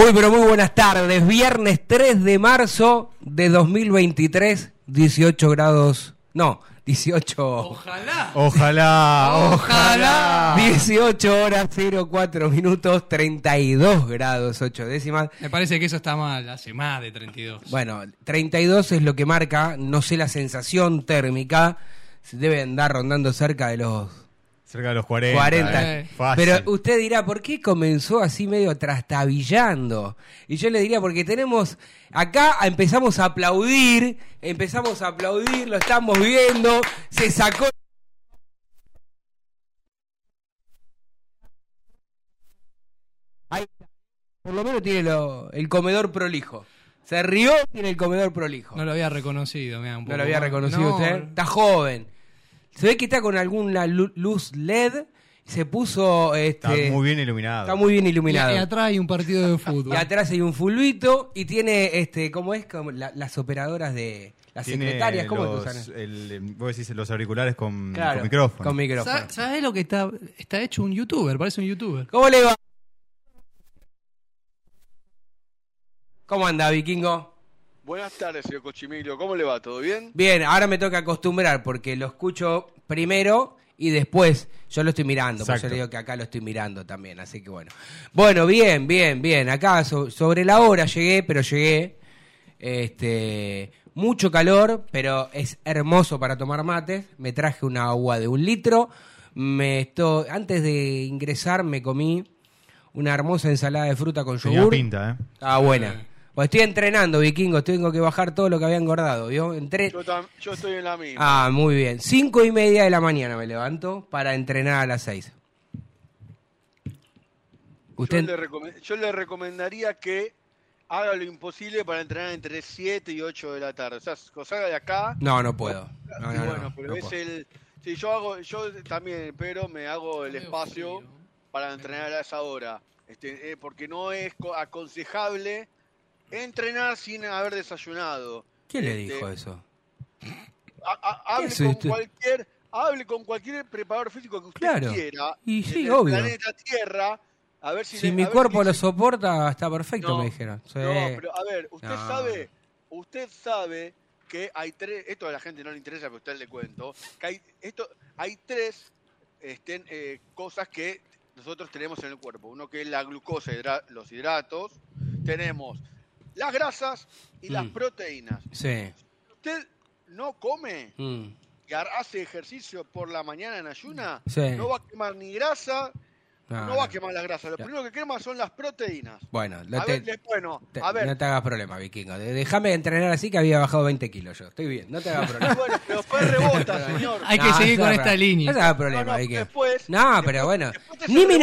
Muy, pero muy buenas tardes. Viernes 3 de marzo de 2023, 18 grados. No, 18. Ojalá. Ojalá, Ojalá. 18 horas 04 minutos 32 grados 8 décimas. Me parece que eso está mal, hace más de 32. Bueno, 32 es lo que marca, no sé la sensación térmica, se debe andar rondando cerca de los Cerca de los 40. 40. eh. Fácil. Pero usted dirá, ¿por qué comenzó así medio trastabillando? Y yo le diría, porque tenemos, acá empezamos a aplaudir, empezamos a aplaudir, lo estamos viendo, se sacó... Ahí está. Por lo menos tiene lo- el comedor prolijo. Se rió, tiene el comedor prolijo. No lo había reconocido, mira, un poco ¿No lo había reconocido No, usted? Está joven. Se ve que está con alguna lu- luz LED. Se puso. Está Este, muy bien iluminado. está muy bien Y, iluminado. y atrás hay un partido de fútbol. Y atrás hay un fulbito y tiene, este, ¿cómo es? Como la- las operadoras de. Las Tiene secretarias, ¿cómo los, que usan? el, eh, vos decís los auriculares con, Claro, con micrófono. Con micrófono. Sa- ¿Sabes lo que está, está hecho un youtuber? Parece un youtuber. ¿Cómo le va? ¿Cómo anda, vikingo? Buenas tardes, señor Cochimilio. ¿Cómo le va? ¿Todo bien? Bien, ahora me toca acostumbrar porque lo escucho primero y después yo lo estoy mirando. Pues yo Exacto. le digo que acá lo estoy mirando también, así que bueno. Bueno, bien, bien, bien. Acá so- sobre la hora llegué, pero llegué. Este, mucho calor, pero es hermoso para tomar mates. Me traje una agua de un litro. Me esto, antes de ingresar me comí una hermosa ensalada de fruta con Tenía yogur. pinta, ¿eh? Estaba buena. Pues estoy entrenando, vikingo. Tengo que bajar todo lo que había engordado, ¿vio? Entré. Yo, tam- yo estoy en la misma. Ah, muy bien. Cinco y media de la mañana me levanto para entrenar a las seis. yo, Usted, le yo le recomendaría que haga lo imposible para entrenar entre 7 y 8 de la tarde. O sea, que salga de acá. no, no puedo. No, bueno, pero no es puedo. el. Sí, yo hago, yo también, pero me hago el espacio para entrenar a esa hora. Este, eh, porque no es co- aconsejable entrenar sin haber desayunado. ¿Quién le Este, dijo eso? Ha- ha- hable con esto? cualquier hable con cualquier preparador físico que usted Claro. quiera Y sí, obvio. planeta Tierra a ver si, Si le- mi cuerpo lo soporta, está perfecto, No, me dijeron. Sí. no pero a ver usted No. sabe usted sabe que hay tres esto a la gente no le interesa pero a usted le cuento que hay esto hay tres este, eh, cosas que nosotros tenemos en el cuerpo uno que es la glucosa hidra- los hidratos tenemos las grasas y las Mm. proteínas Sí. usted no come Mm. y ha- hace ejercicio por la mañana en ayuna, Sí. no va a quemar ni grasa, No, no, va a no. quemar las grasas. Lo Ya. primero que quema son las proteínas. Bueno, A te- ver, bueno, te- a ver, no te hagas problema, vikingo. Déjame entrenar así que había bajado 20 kilos yo. Estoy bien, no te hagas problema. bueno, pero después rebota, señor. Hay que seguir no con esta línea. No te hagas No, problema, no, vikingo. después- No, después- pero bueno. después te Ni mi,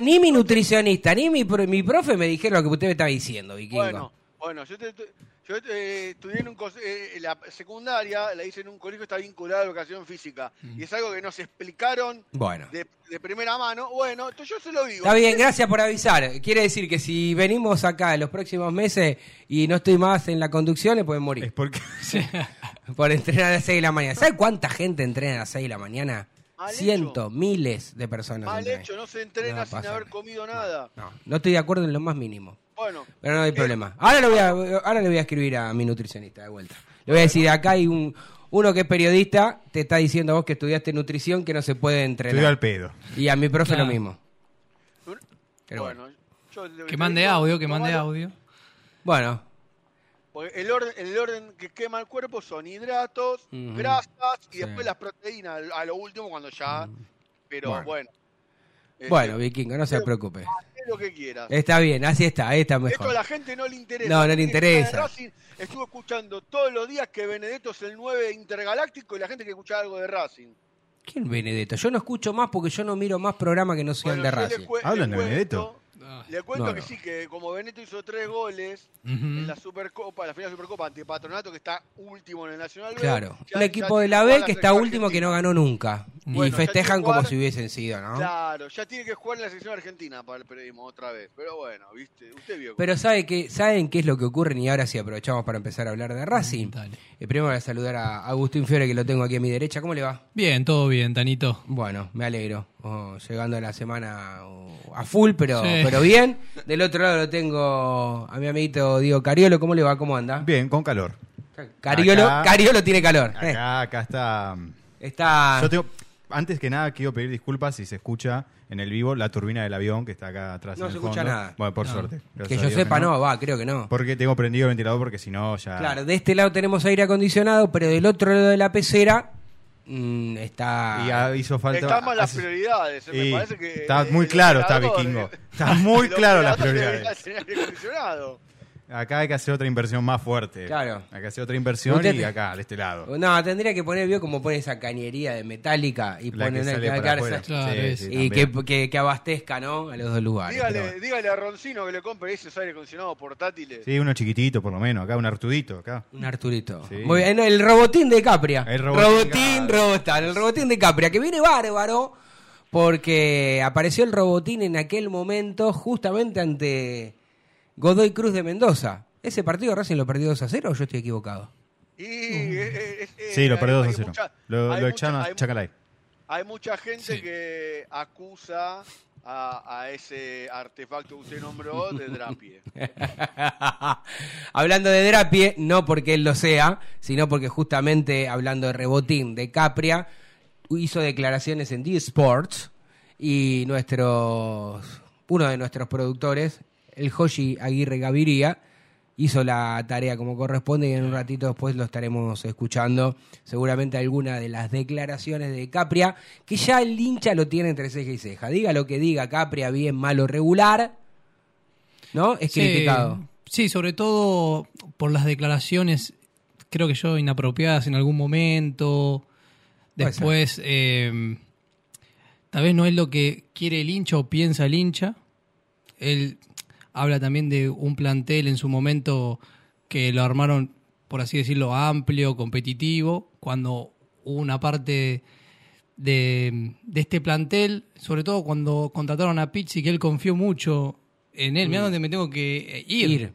ni mi nutricionista, ni mi, pro- mi profe me dijeron lo que usted me estaba diciendo, vikingo. Bueno, bueno, yo, te- te- yo eh, estudié en un eh, la secundaria, la hice en un colegio que está vinculado a la educación física. Y es algo que nos explicaron Bueno. de, de primera mano. Bueno, entonces yo se lo digo. Está bien, gracias por avisar. Quiere decir que si venimos acá en los próximos meses y no estoy más en la conducción, le pueden Es morir. porque. Por entrenar a las 6 de la mañana. ¿Sabe cuánta gente entrena a las 6 de la mañana? Cientos, miles de personas. Mal entrenan. hecho, no se entrena No, sin haber comido nada. No, no estoy de acuerdo en lo más mínimo. Bueno, Pero no hay eh, problema. Ahora le voy a, ahora le voy a escribir a mi nutricionista de vuelta. Le voy a decir, acá hay un uno que es periodista, te está diciendo a vos que estudiaste nutrición que no se puede Estoy al entrenar. pedo. Y a mi profe Claro. lo mismo. Pero bueno. bueno, yo le- Que le mande digo, audio, que mande tomalo, audio. Bueno, porque el orden, el orden que quema el cuerpo son hidratos, Ujú. grasas y Sí. Después las proteínas a lo último cuando ya. Pero Bueno. bueno. Este, bueno, Vikingo, no se preocupe. lo que quieras. Está bien, así está, ahí está Esto a mejor. la gente no le interesa. No, no le interesa. Racing, Estuve escuchando todos los días que Benedetto es el 9 intergaláctico y la gente que escucha algo de Racing. ¿Quién Benedetto? Yo no escucho más porque yo no miro más programas que no sean Bueno, de Racing. ¿Hablan de cuento- Benedetto? Le cuento No, que no. sí, que como Benedetto hizo tres goles en la Supercopa, en la final de Supercopa ante Patronato, que está último en el Nacional B, Claro, ya- un equipo de la B que está último que no ganó nunca. Bueno, y festejan como si hubiesen sido, ¿no? Claro, ya tiene que jugar en la selección argentina para el periodismo otra vez. Pero bueno, viste, usted vio. Pero sabe que, ¿saben qué es lo que ocurre? Y ahora sí aprovechamos para empezar a hablar de Racing. Dale. Eh, primero voy a saludar a Agustín Fiore, que lo tengo aquí a mi derecha. ¿Cómo le va? Bien, todo bien, Tanito. Bueno, me alegro. Oh, llegando a la semana oh, a full, pero, Sí. pero bien. Del otro lado lo tengo a mi amiguito Diego Cariolo. ¿Cómo le va? ¿Cómo anda? Bien, con calor. Cariolo, Acá- Cariolo tiene calor. Eh, Acá, acá está. está. Yo tengo. Antes que nada, quiero pedir disculpas si se escucha en el vivo la turbina del avión que está acá atrás. No en se el escucha fondo. nada. Bueno, por No. suerte. que yo sepa, no, va, creo que no. Porque tengo prendido el ventilador porque si no ya. Claro, de este lado tenemos aire acondicionado, pero del otro lado de la pecera mm, está. Y hizo falta. Están mal las hace- prioridades. Me Y parece que está muy claro, está vikingo. eh, Está muy claro las prioridades. acondicionado. Acá hay que hacer otra inversión más fuerte. Claro. Hay que hacer otra inversión Usted y te- acá, de este lado. No, tendría que poner, vio como pone esa cañería de metálica y La pone que sale para. Claro, Sí, sí, y también. que, que, que abastezca, ¿no? A los dos lugares. Dígale, pero- dígale a Roncino que le compre esos aire acondicionados portátiles. Sí, uno chiquitito por lo menos. Acá un Artudito, acá. Un Arturito. Sí. Muy bien, el robotín de Capria. El robotín, claro. robotán, el robotín de Capria, que viene bárbaro porque apareció el robotín en aquel momento justamente ante Godoy Cruz de Mendoza. ¿Ese partido Racing lo perdió 2 a 0 o yo estoy equivocado? Y eh, es- es- Sí, lo perdió 2 hay a 0. mucha- Lo, lo echaron a Chacalay. Hay mucha gente Sí. que acusa a, a ese artefacto que usted nombró de Drapie. hablando de Drapie, no porque él lo sea, sino porque justamente hablando de rebotín de Capria, hizo declaraciones en D Sports y nuestros, uno de nuestros productores, el Joshi Aguirre Gaviria, hizo la tarea como corresponde y en un ratito después lo estaremos escuchando seguramente alguna de las declaraciones de Capria, que ya el hincha lo tiene entre ceja y ceja. Diga lo que diga Capria, bien, malo, regular, ¿no? Es Sí, criticado. Sí, sobre todo por las declaraciones, creo que yo, inapropiadas en algún momento. Después, eh, tal vez no es lo que quiere el hincha o piensa el hincha. Él habla también de un plantel en su momento que lo armaron, por así decirlo, amplio, competitivo, cuando hubo una parte de, de este plantel, sobre todo cuando contrataron a Pizzi, que él confió mucho en él. Mira dónde me tengo que ir. Ir.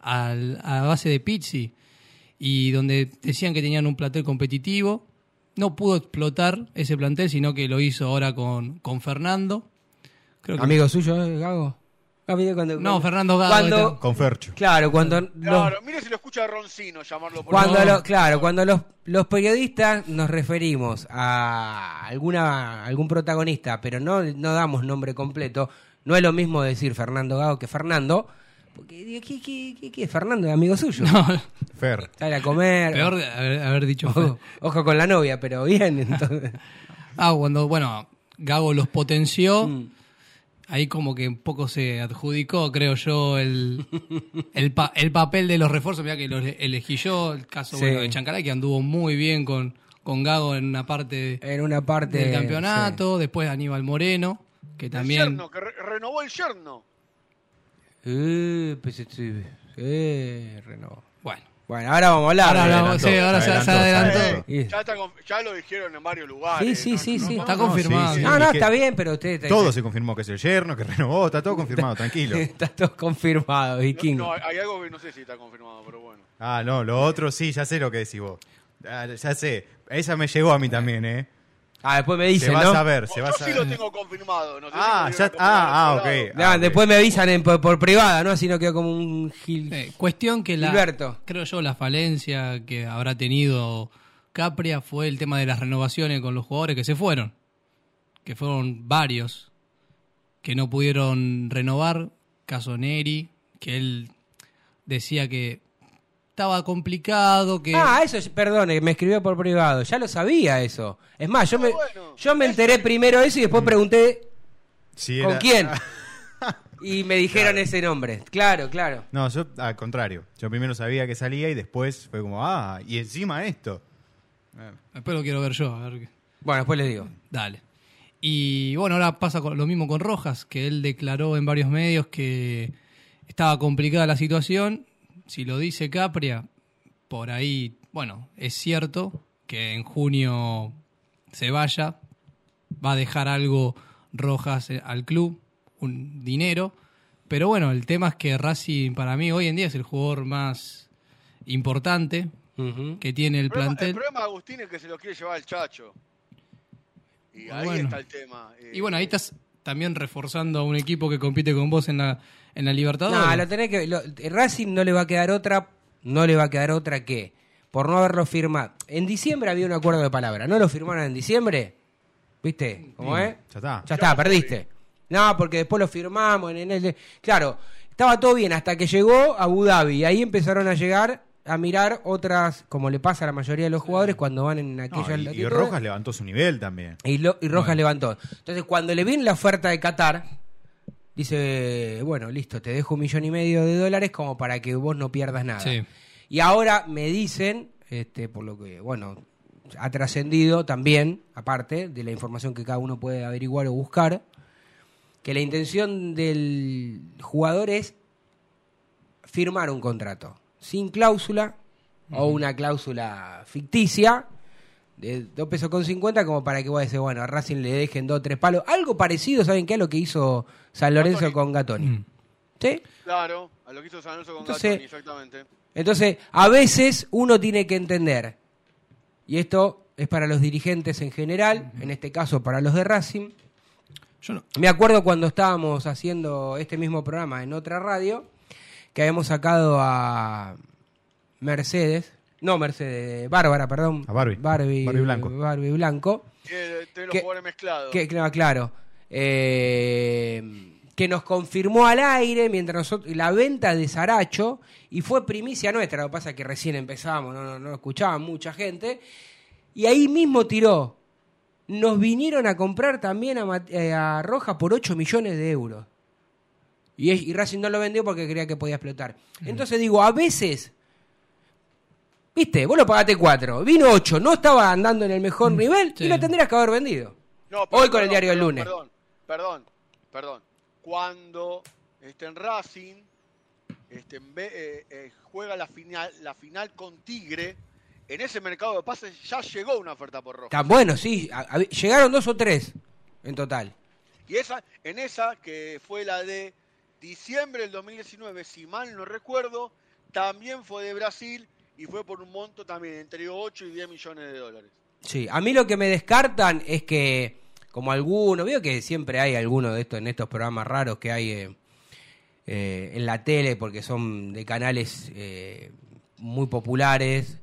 Al- a base de Pizzi. Y donde decían que tenían un plantel competitivo. No pudo explotar ese plantel, sino que lo hizo ahora con, con Fernando. Creo que- Amigo suyo, ¿eh, Gago? Ah, cuando- No, Fernando Gago. Cuando, Con Fercho. claro, cuando, los- Claro, mire si lo escucha Roncino llamarlo por cuando lo- claro, cuando los, los periodistas nos referimos a alguna algún protagonista, pero no, no damos nombre completo, no es lo mismo decir Fernando Gago que Fernando, Porque, digo, ¿qué, qué, qué, qué? Fernando es amigo suyo. No, Fer. Sale a comer. peor de haber, haber dicho. Ojo, ojo con la novia, pero bien. Entonces. Ah, cuando, bueno, Gago los potenció, Mm. Ahí como que un poco se adjudicó, creo yo, el, el, pa- el papel de los refuerzos. Mira que los elegí yo, el caso Sí. bueno, de Chancaray, que anduvo muy bien con, con Gago en una parte En una parte del campeonato. Después Aníbal Moreno, que El también. yerno, que re- renovó el yerno. Eh, pues, eh, renovó. Bueno, ahora vamos a hablar. Ahora sí, ahora se- se adelantó. Eh, ya, está ya lo dijeron en varios lugares. Sí, sí, sí, sí. está no, confirmado. sí, sí. No, no, está bien, pero usted... Todo se confirmó que es el yerno, que renovó, está todo confirmado, tranquilo. Está todo confirmado, No, vikingo. no, hay algo que no sé si está confirmado, pero bueno. Ah, no, lo otro sí, ya sé lo que decís vos. Ah, ya sé, esa me llegó a mí también, ¿eh? Ah, después me Se dicen, va ¿no? a saber, se va a Yo sí saber. lo tengo confirmado. No sé si Ah, lo ya, ah, ah, confirmado ok. Ah, Ah, ok. después me avisan en- por, por privada, ¿no? Así no quedo como un gil. eh, cuestión que la. Gilberto. Creo yo, la falencia que habrá tenido Capria fue el tema de las renovaciones con los jugadores que se fueron. Que fueron varios que no pudieron renovar. Caso Neri, que él decía que estaba complicado, que... Ah, eso, es- perdone, me escribió por privado. Ya lo sabía eso. Es más, yo Ah, me, bueno. yo me enteré primero eso y después pregunté Sí, con era- quién. Y me dijeron ese nombre. Claro, claro. No, yo al contrario. Yo primero sabía que salía y después fue como, ah, y encima esto. Después lo quiero ver yo, a ver qué... Bueno, después les digo. Dale. Y bueno, ahora pasa con- lo mismo con Rojas, que él declaró en varios medios que estaba complicada la situación. Si lo dice Capria, por ahí, bueno, es cierto que en junio se vaya, va a dejar algo Rojas eh, al club, un dinero. Pero bueno, el tema es que Racing para mí hoy en día es el jugador más importante que tiene el El problema, el plantel. problema de Agustín es que se lo quiere llevar el chacho. Y ahí Bueno. está el tema. Eh, Y bueno, ahí estás también reforzando a un equipo que compite con vos en la, en la Libertadores. No, lo tenés que. lo- Racing no le va a quedar otra. No le va a quedar otra que. Por no haberlo firmado. En diciembre había un acuerdo de palabra. ¿No lo firmaron en diciembre? ¿Viste? ¿Cómo es? Ya está. Ya está, perdiste. No, porque después lo firmamos en el. Claro, estaba todo bien hasta que llegó a Abu Dhabi. Y ahí empezaron a llegar a mirar otras, como le pasa a la mayoría de los jugadores cuando van en No, aquellas y-. Rojas levantó su nivel también. Y, lo- y Rojas levantó. Entonces, cuando le viene la oferta de Qatar, dice, bueno, listo, te dejo un millón y medio de dólares como para que vos no pierdas nada. Sí. Y ahora me dicen, este, por lo que, bueno, ha trascendido también, aparte de la información que cada uno puede averiguar o buscar, que la intención del jugador es firmar un contrato sin cláusula o una cláusula ficticia de 2 pesos con 50 como para que vos decís, bueno, a Racing le dejen dos o tres palos. Algo parecido, ¿saben qué? A lo que hizo San Lorenzo con Gatoni. Mm. ¿Sí? Claro, a lo que hizo San Lorenzo con Entonces- Gatoni, exactamente. Entonces, a veces uno tiene que entender, y esto es para los dirigentes en general, en este caso para los de Racing. Yo no- Me acuerdo cuando estábamos haciendo este mismo programa en otra radio, que habíamos sacado a Mercedes, no Mercedes, Bárbara, perdón. A Barbie. Barbie, Barbie Blanco. Barbie Blanco. Eh, de los Que- jugadores mezclados. Que, claro, claro. Eh, que nos confirmó al aire mientras nosotros la venta de Saracho y fue primicia nuestra. Lo que pasa es que recién empezábamos, no, no, no escuchaba mucha gente. Y ahí mismo tiró. Nos vinieron a comprar también a, eh, a Roja por 8 millones de euros. Y, y Racing no lo vendió porque creía que podía explotar. Entonces digo, a veces, viste, vos lo pagaste 4, vino 8, no estaba andando en el mejor nivel sí. y lo tendrías que haber vendido. No, Hoy con el diario del lunes. Perdón, perdón, perdón. Cuando este, en Racing este, en eh, eh, juega la final, la final con Tigre, en ese mercado de pases ya llegó una oferta por rojo. Tan bueno, sí, a- a- llegaron dos o tres en total. Y esa, en esa, que fue la de diciembre del 2019, si mal no recuerdo, también fue de Brasil y fue por un monto también entre 8 y 10 millones de dólares. Sí, a mí lo que me descartan es que, como alguno, veo que siempre hay alguno de estos en estos programas raros que hay eh, eh, en la tele, porque son de canales eh, muy populares,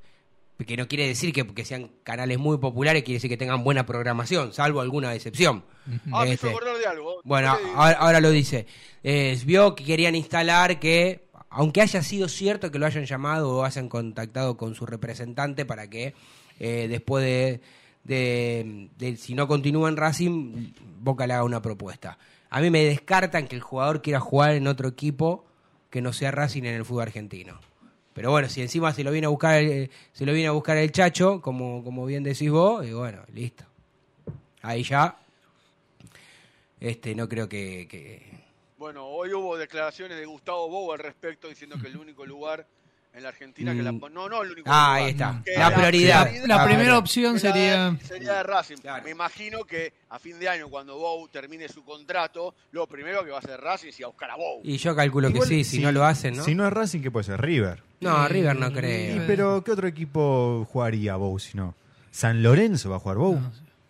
que no quiere decir que porque sean canales muy populares, quiere decir que tengan buena programación, salvo alguna excepción. Ah, me Este, hizo acordar de algo. Bueno, ahora, ahora lo dice. Eh, vio que querían instalar que aunque haya sido cierto que lo hayan llamado o hayan contactado con su representante para que eh, después de, si no continúa en Racing, Boca le haga una propuesta. A mí me descartan que el jugador quiera jugar en otro equipo que no sea Racing en el fútbol argentino. Pero bueno, si encima se lo viene a buscar el, se lo viene a buscar el Chacho, como, como bien decís vos, y bueno, listo. Ahí ya este no creo que- Bueno, hoy hubo declaraciones de Gustavo Bou al respecto diciendo que el único lugar en la Argentina que la Mm. no no el único Ah, lugar, ahí está. que La prioridad. La primera opción sería. sería de Racing. Claro. Me imagino que a fin de año cuando Bou termine su contrato, lo primero que va a hacer Racing es ir a buscar a Bou. Y yo calculo Igual, que sí, si no lo hacen, ¿no? Si no es Racing, ¿qué puede ser? River. no, River no Y, creo. pero, ¿qué otro equipo jugaría Bow si no? ¿San Lorenzo va a jugar Bow?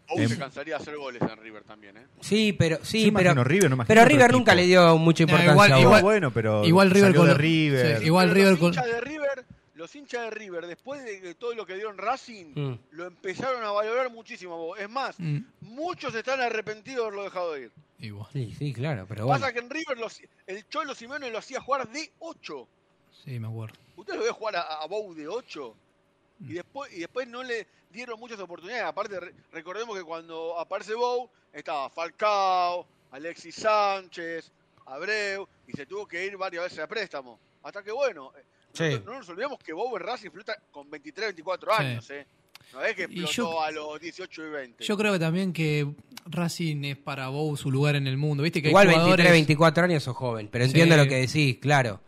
Bou Em- se cansaría de hacer goles en River también, ¿eh? Sí, pero sí, pero River, no pero River nunca le dio mucha No, importancia igual- a igual- bueno, pero igual River salió con de River. sí, igual Pero River los con. hinchas de River, los hinchas de River, después de todo lo que dieron Racing, Mm. lo empezaron a valorar muchísimo. Es más, Mm, muchos están arrepentidos de haberlo dejado ir. igual. Sí, sí, claro, pero bueno. Pasa que en River los- el Cholo Simeone lo hacía jugar de 8. Sí, me acuerdo. Usted lo ve jugar a, a Bou de 8 y después, y después no le dieron muchas oportunidades. Aparte, re- recordemos que cuando aparece Bou, estaba Falcao, Alexis Sánchez, Abreu, y se tuvo que ir varias veces a préstamo. Hasta que bueno, eh, Sí. no, no nos olvidemos que Bou en Racing flota con 23, 24 Sí. años. ¿eh? No es que explotó yo- a los 18 y 20. Yo creo que también que Racing es para Bow su lugar en el mundo. Viste que Igual hay 23, jugadores, 24 años sos joven, pero Sí. entiendo lo que decís, claro.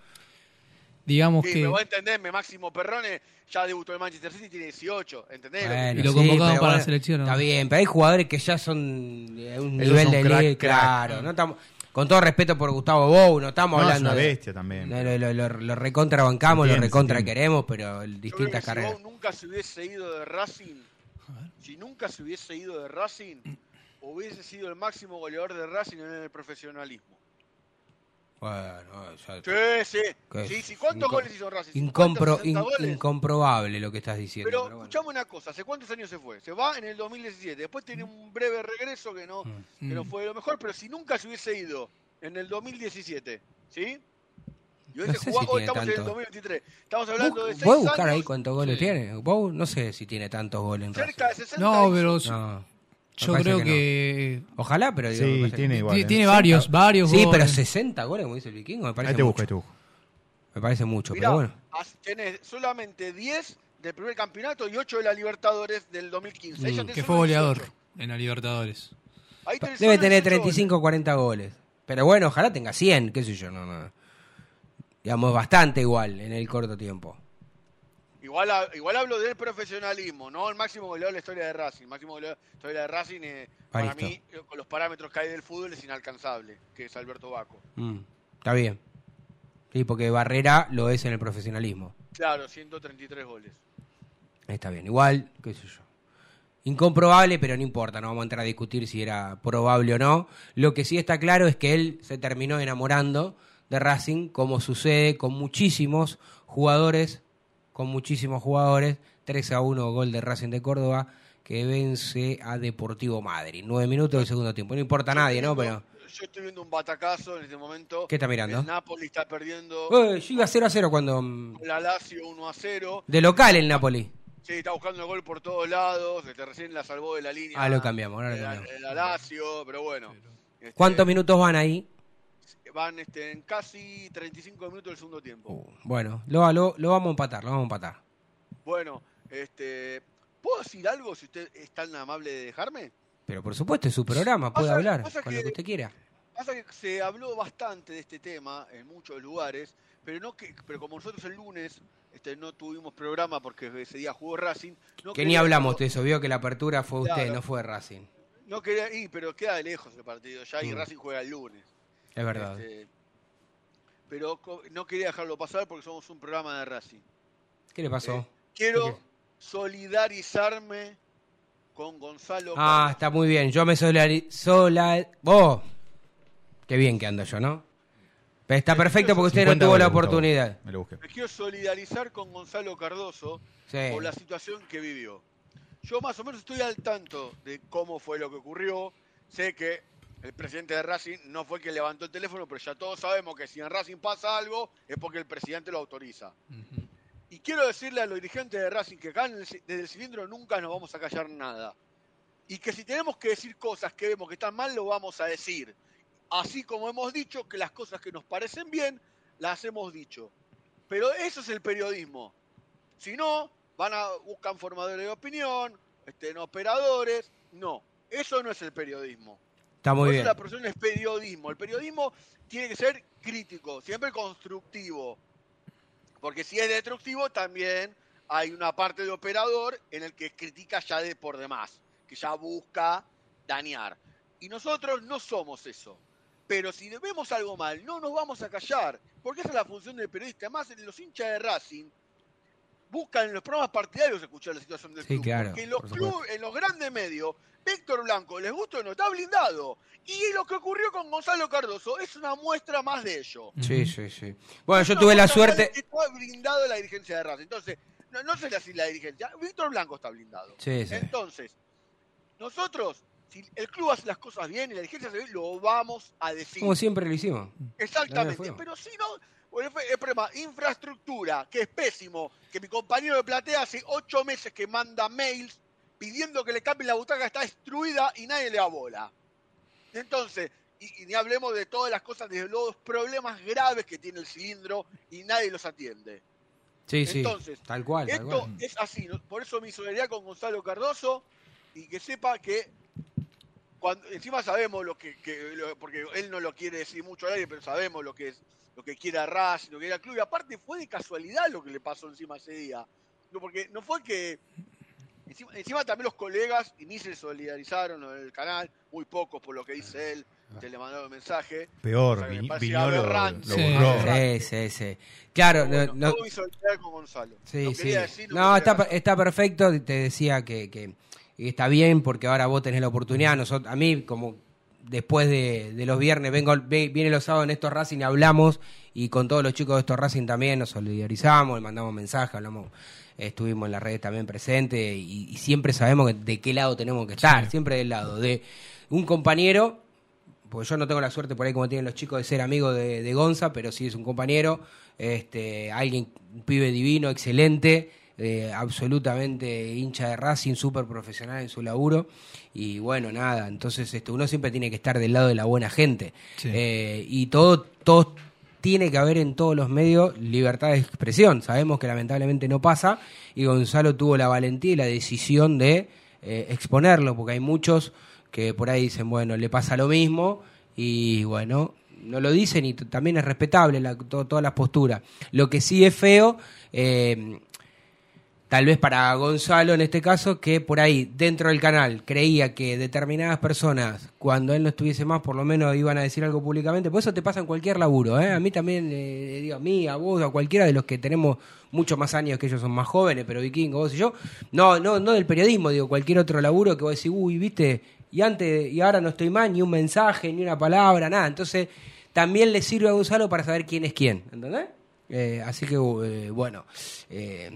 Digamos Sí, que. me voy a entenderme, Máximo Perrone ya debutó en Manchester City, tiene 18, ¿entendés? Bueno, Y lo convocaron para la selección, ¿no? Está bien, pero hay jugadores que ya son de un nivel son de crack, claro. No estamos, con todo respeto por Gustavo Bou, no estamos No, es hablando una de- bestia también. Lo, lo, lo, lo recontrabancamos, Se lo recontra queremos, pero distintas carreras. Si Bou nunca se hubiese ido de Racing, si nunca se hubiese ido de Racing, hubiese sido el máximo goleador de Racing en el profesionalismo. Bueno, ya- Sí, sí. Sí, sí. ¿Cuántos Inco- goles hizo Racing? incompro- 50, in- 60 goles. incomprobable lo que estás diciendo. Pero, pero bueno. escuchame una cosa, ¿hace cuántos años se fue? Se va en el 2017, después tiene un breve regreso que no, que no Mm. fue lo mejor, pero si nunca se hubiese ido en el 2017, ¿sí? Y hubiese No sé si jugado, hoy tiene estamos en el tanto. 2023, estamos hablando de seis ¿Puedes buscar ahí años, cuántos goles Sí. tiene? Bou, no sé si tiene tantos goles en cerca de Racing. 60 No, pero No, yo creo que no. que. Ojalá, pero digo, Sí, que tiene no. igual. ¿eh? Tiene varios, varios. Sí, pero goles. 60 goles, como dice el vikingo, me parece Ahí te busco, mucho. ahí te busco. Me parece mucho, Mirá, pero bueno. tenés solamente 10 del primer campeonato y 8 de la Libertadores del 2015. Ahí ya Mm. Que fue goleador 18. en la Libertadores. Ahí tenés Debe tener 18 35 o 40 goles. Pero bueno, ojalá tenga 100, qué sé yo, no, no. Digamos, bastante igual en el corto tiempo. Igual, igual hablo del profesionalismo, no el máximo goleador de la historia de Racing. El máximo goleador de la historia de Racing, eh, para mí, con los parámetros que hay del fútbol, es inalcanzable, que es Alberto Baco. Mm, está bien. Sí, porque Barrera lo es en el profesionalismo. Claro, 133 goles. Está bien, igual, qué sé yo. Incomprobable, pero no importa, no vamos a entrar a discutir si era probable o no. Lo que sí está claro es que él se terminó enamorando de Racing, como sucede con muchísimos jugadores, con muchísimos jugadores. 3 a 1 gol de Racing de Córdoba, que vence a Deportivo Madrid. 9 minutos del segundo tiempo. No importa a nadie, ¿no? Pero. Yo estoy viendo un batacazo en este momento. ¿Qué está mirando? El Napoli está perdiendo Eh, yo iba 0 a 0 cuando. mm, la Lazio 1 a 0. De local el Napoli. Sí, está buscando el gol por todos lados. Este, recién la salvó de la línea. Ah, lo cambiamos, ahora lo la- Lazio, pero bueno. Este, ¿Cuántos minutos van ahí? Van este, en casi 35 minutos del segundo tiempo. Uh, bueno, lo, lo, lo vamos a empatar, lo vamos a empatar. Bueno, este, ¿puedo decir algo si usted es tan amable de dejarme? Pero por supuesto, es su programa, puede Pasa- hablar pasa con que- lo que usted quiera. Pasa que se habló bastante de este tema en muchos lugares, pero no que, pero como nosotros el lunes este, no tuvimos programa porque ese día jugó Racing, no Que ni hablamos de eso, vio que la apertura fue usted, no fue Racing. No quería ir, pero queda de lejos el partido ya y Mm. Racing juega el lunes. Es verdad. Este, pero no quería dejarlo pasar porque somos un programa de Racing. ¿Qué le pasó? eh, Quiero ¿Qué? solidarizarme con Gonzalo. ah, Carlos. está muy bien. Yo me. Sola... ¡Vos! Qué bien que ando yo, ¿no? Pero está perfecto porque usted no 50 tuvo la oportunidad. Me lo busqué. Me quiero solidarizar con Gonzalo Cardoso Sí. por la situación que vivió. Yo más o menos estoy al tanto de cómo fue lo que ocurrió. Sé que el presidente de Racing no fue que levantó el teléfono, pero ya todos sabemos que si en Racing pasa algo es porque el presidente lo autoriza. Y quiero decirle a los dirigentes de Racing que acá en el ci- desde el cilindro nunca nos vamos a callar nada. Y que si tenemos que decir cosas que vemos que están mal, lo vamos a decir. Así como hemos dicho que las cosas que nos parecen bien, las hemos dicho. Pero eso es el periodismo. Si no, van a buscan formadores de opinión, este, no operadores. No, eso no es el periodismo. Está muy Por bien. eso la profesión es periodismo. El periodismo tiene que ser crítico, siempre constructivo. Porque si es destructivo, también hay una parte de operador en el que critica ya de por demás, que ya busca dañar. Y nosotros no somos eso. Pero si vemos algo mal, no nos vamos a callar, porque esa es la función del periodista. Además, los hinchas de Racing buscan en los programas partidarios escuchar la situación del Sí, club. claro, porque en los, club- en los grandes medios, Víctor Blanco, les gusta o no, está blindado. Y lo que ocurrió con Gonzalo Cardoso es una muestra más de ello. Sí, sí, sí. Bueno, yo tuve la suerte. Está blindado la dirigencia de Racing. Entonces, no, no sé si la dirigencia. Víctor Blanco está blindado. Sí, sí. Entonces, nosotros, si el club hace las cosas bien y la dirigencia hace bien, lo vamos a decir. Como siempre lo hicimos. Exactamente. Pero si no, el problema, infraestructura, que es pésimo, que mi compañero de platea hace ocho meses que manda mails pidiendo que le cambien la butaca, está destruida y nadie le da bola. Entonces, y, y ni hablemos de todas las cosas, de los problemas graves que tiene el cilindro y nadie los atiende. Sí, sí. Entonces, tal cual, tal Esto cual. es así, por eso mi solidaridad con Gonzalo Cardoso y que sepa que cuando encima sabemos lo que, que- lo- porque él no lo quiere decir mucho al aire, pero sabemos lo que es lo que quiere Racing, lo que era el club y aparte fue de casualidad lo que le pasó encima ese día. No, porque no fue que encima, encima también los colegas y ni se solidarizaron en el canal, muy pocos por lo que dice él, te le mandaron un mensaje. Peor, O sea, Vi- lo. Sí. Sí, sí. Claro, no, Bueno, no- todo mi solidaridad con Gonzalo. Sí, Lo sí. decir, no, quería está, está perfecto. Te decía que, que está bien porque ahora vos tenés la oportunidad. Nosotros, a mí, como después de, de los viernes, vengo ve- viene los sábados en estos Racing y hablamos. Y con todos los chicos de estos Racing también nos solidarizamos, le mandamos mensajes, hablamos. Estuvimos en las redes también presentes y, y siempre sabemos de qué lado tenemos que estar, siempre del lado de un compañero porque yo no tengo la suerte por ahí como tienen los chicos de ser amigo de, de Gonza, pero sí es un compañero, este, alguien, un pibe divino, excelente, eh, absolutamente hincha de Racing, súper profesional en su laburo. Y bueno, nada, entonces este, uno siempre tiene que estar del lado de la buena gente. Sí. Eh, y todo, todo tiene que haber en todos los medios libertad de expresión. Sabemos que lamentablemente no pasa y Gonzalo tuvo la valentía y la decisión de eh, exponerlo, porque hay muchos que por ahí dicen, bueno, le pasa lo mismo y bueno, no lo dicen y también es respetable la, to- todas las posturas. Lo que sí es feo, eh, tal vez para Gonzalo en este caso, que por ahí dentro del canal creía que determinadas personas, cuando él no estuviese más, por lo menos iban a decir algo públicamente. Por eso te pasa en cualquier laburo. ¿eh? A mí también, eh, digo, a mí, a vos, a cualquiera de los que tenemos muchos más años que ellos son más jóvenes, pero vikingo, vos y yo. No, no, no del periodismo, digo, cualquier otro laburo que vos decís, uy, viste, y antes, y ahora no estoy más, ni un mensaje, ni una palabra, nada. Entonces, también le sirve a Gonzalo para saber quién es quién, ¿entendés? Eh, así que, eh, bueno, eh,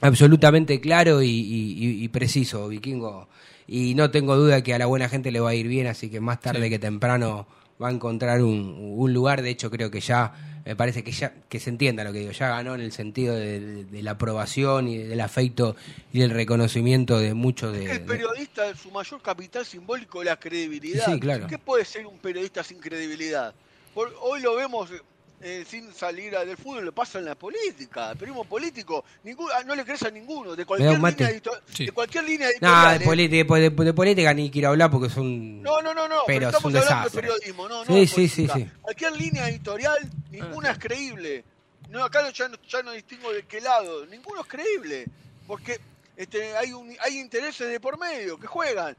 absolutamente claro y, y- y- y preciso, Vikingo. Y no tengo duda que a la buena gente le va a ir bien, así que más tarde Sí. que temprano va a encontrar un, un lugar. De hecho, creo que ya, me parece que ya, que se entienda lo que digo, ya ganó en el sentido de, de- de la aprobación y del afecto y del reconocimiento de muchos de... El de- periodista, su mayor capital simbólico es la credibilidad. Sí, sí, claro. ¿Qué puede ser un periodista sin credibilidad? Por- hoy lo vemos eh, sin salir del fútbol, lo pasa en la política. El periodismo político, ningún- ah, no le crees a ninguno. De cualquier, un línea, Sí. de cualquier línea No, editorial. de, eh. política, de, de política ni quiero hablar porque son... No, no, no, no, Pero pero, es estamos un hablando desastre. de periodismo, no, no. Sí, de sí, sí, sí. Cualquier línea editorial, ninguna es creíble. No, acá no- ya, no, ya no distingo de qué lado, ninguno es creíble. Porque este, hay, un, hay intereses de por medio que juegan.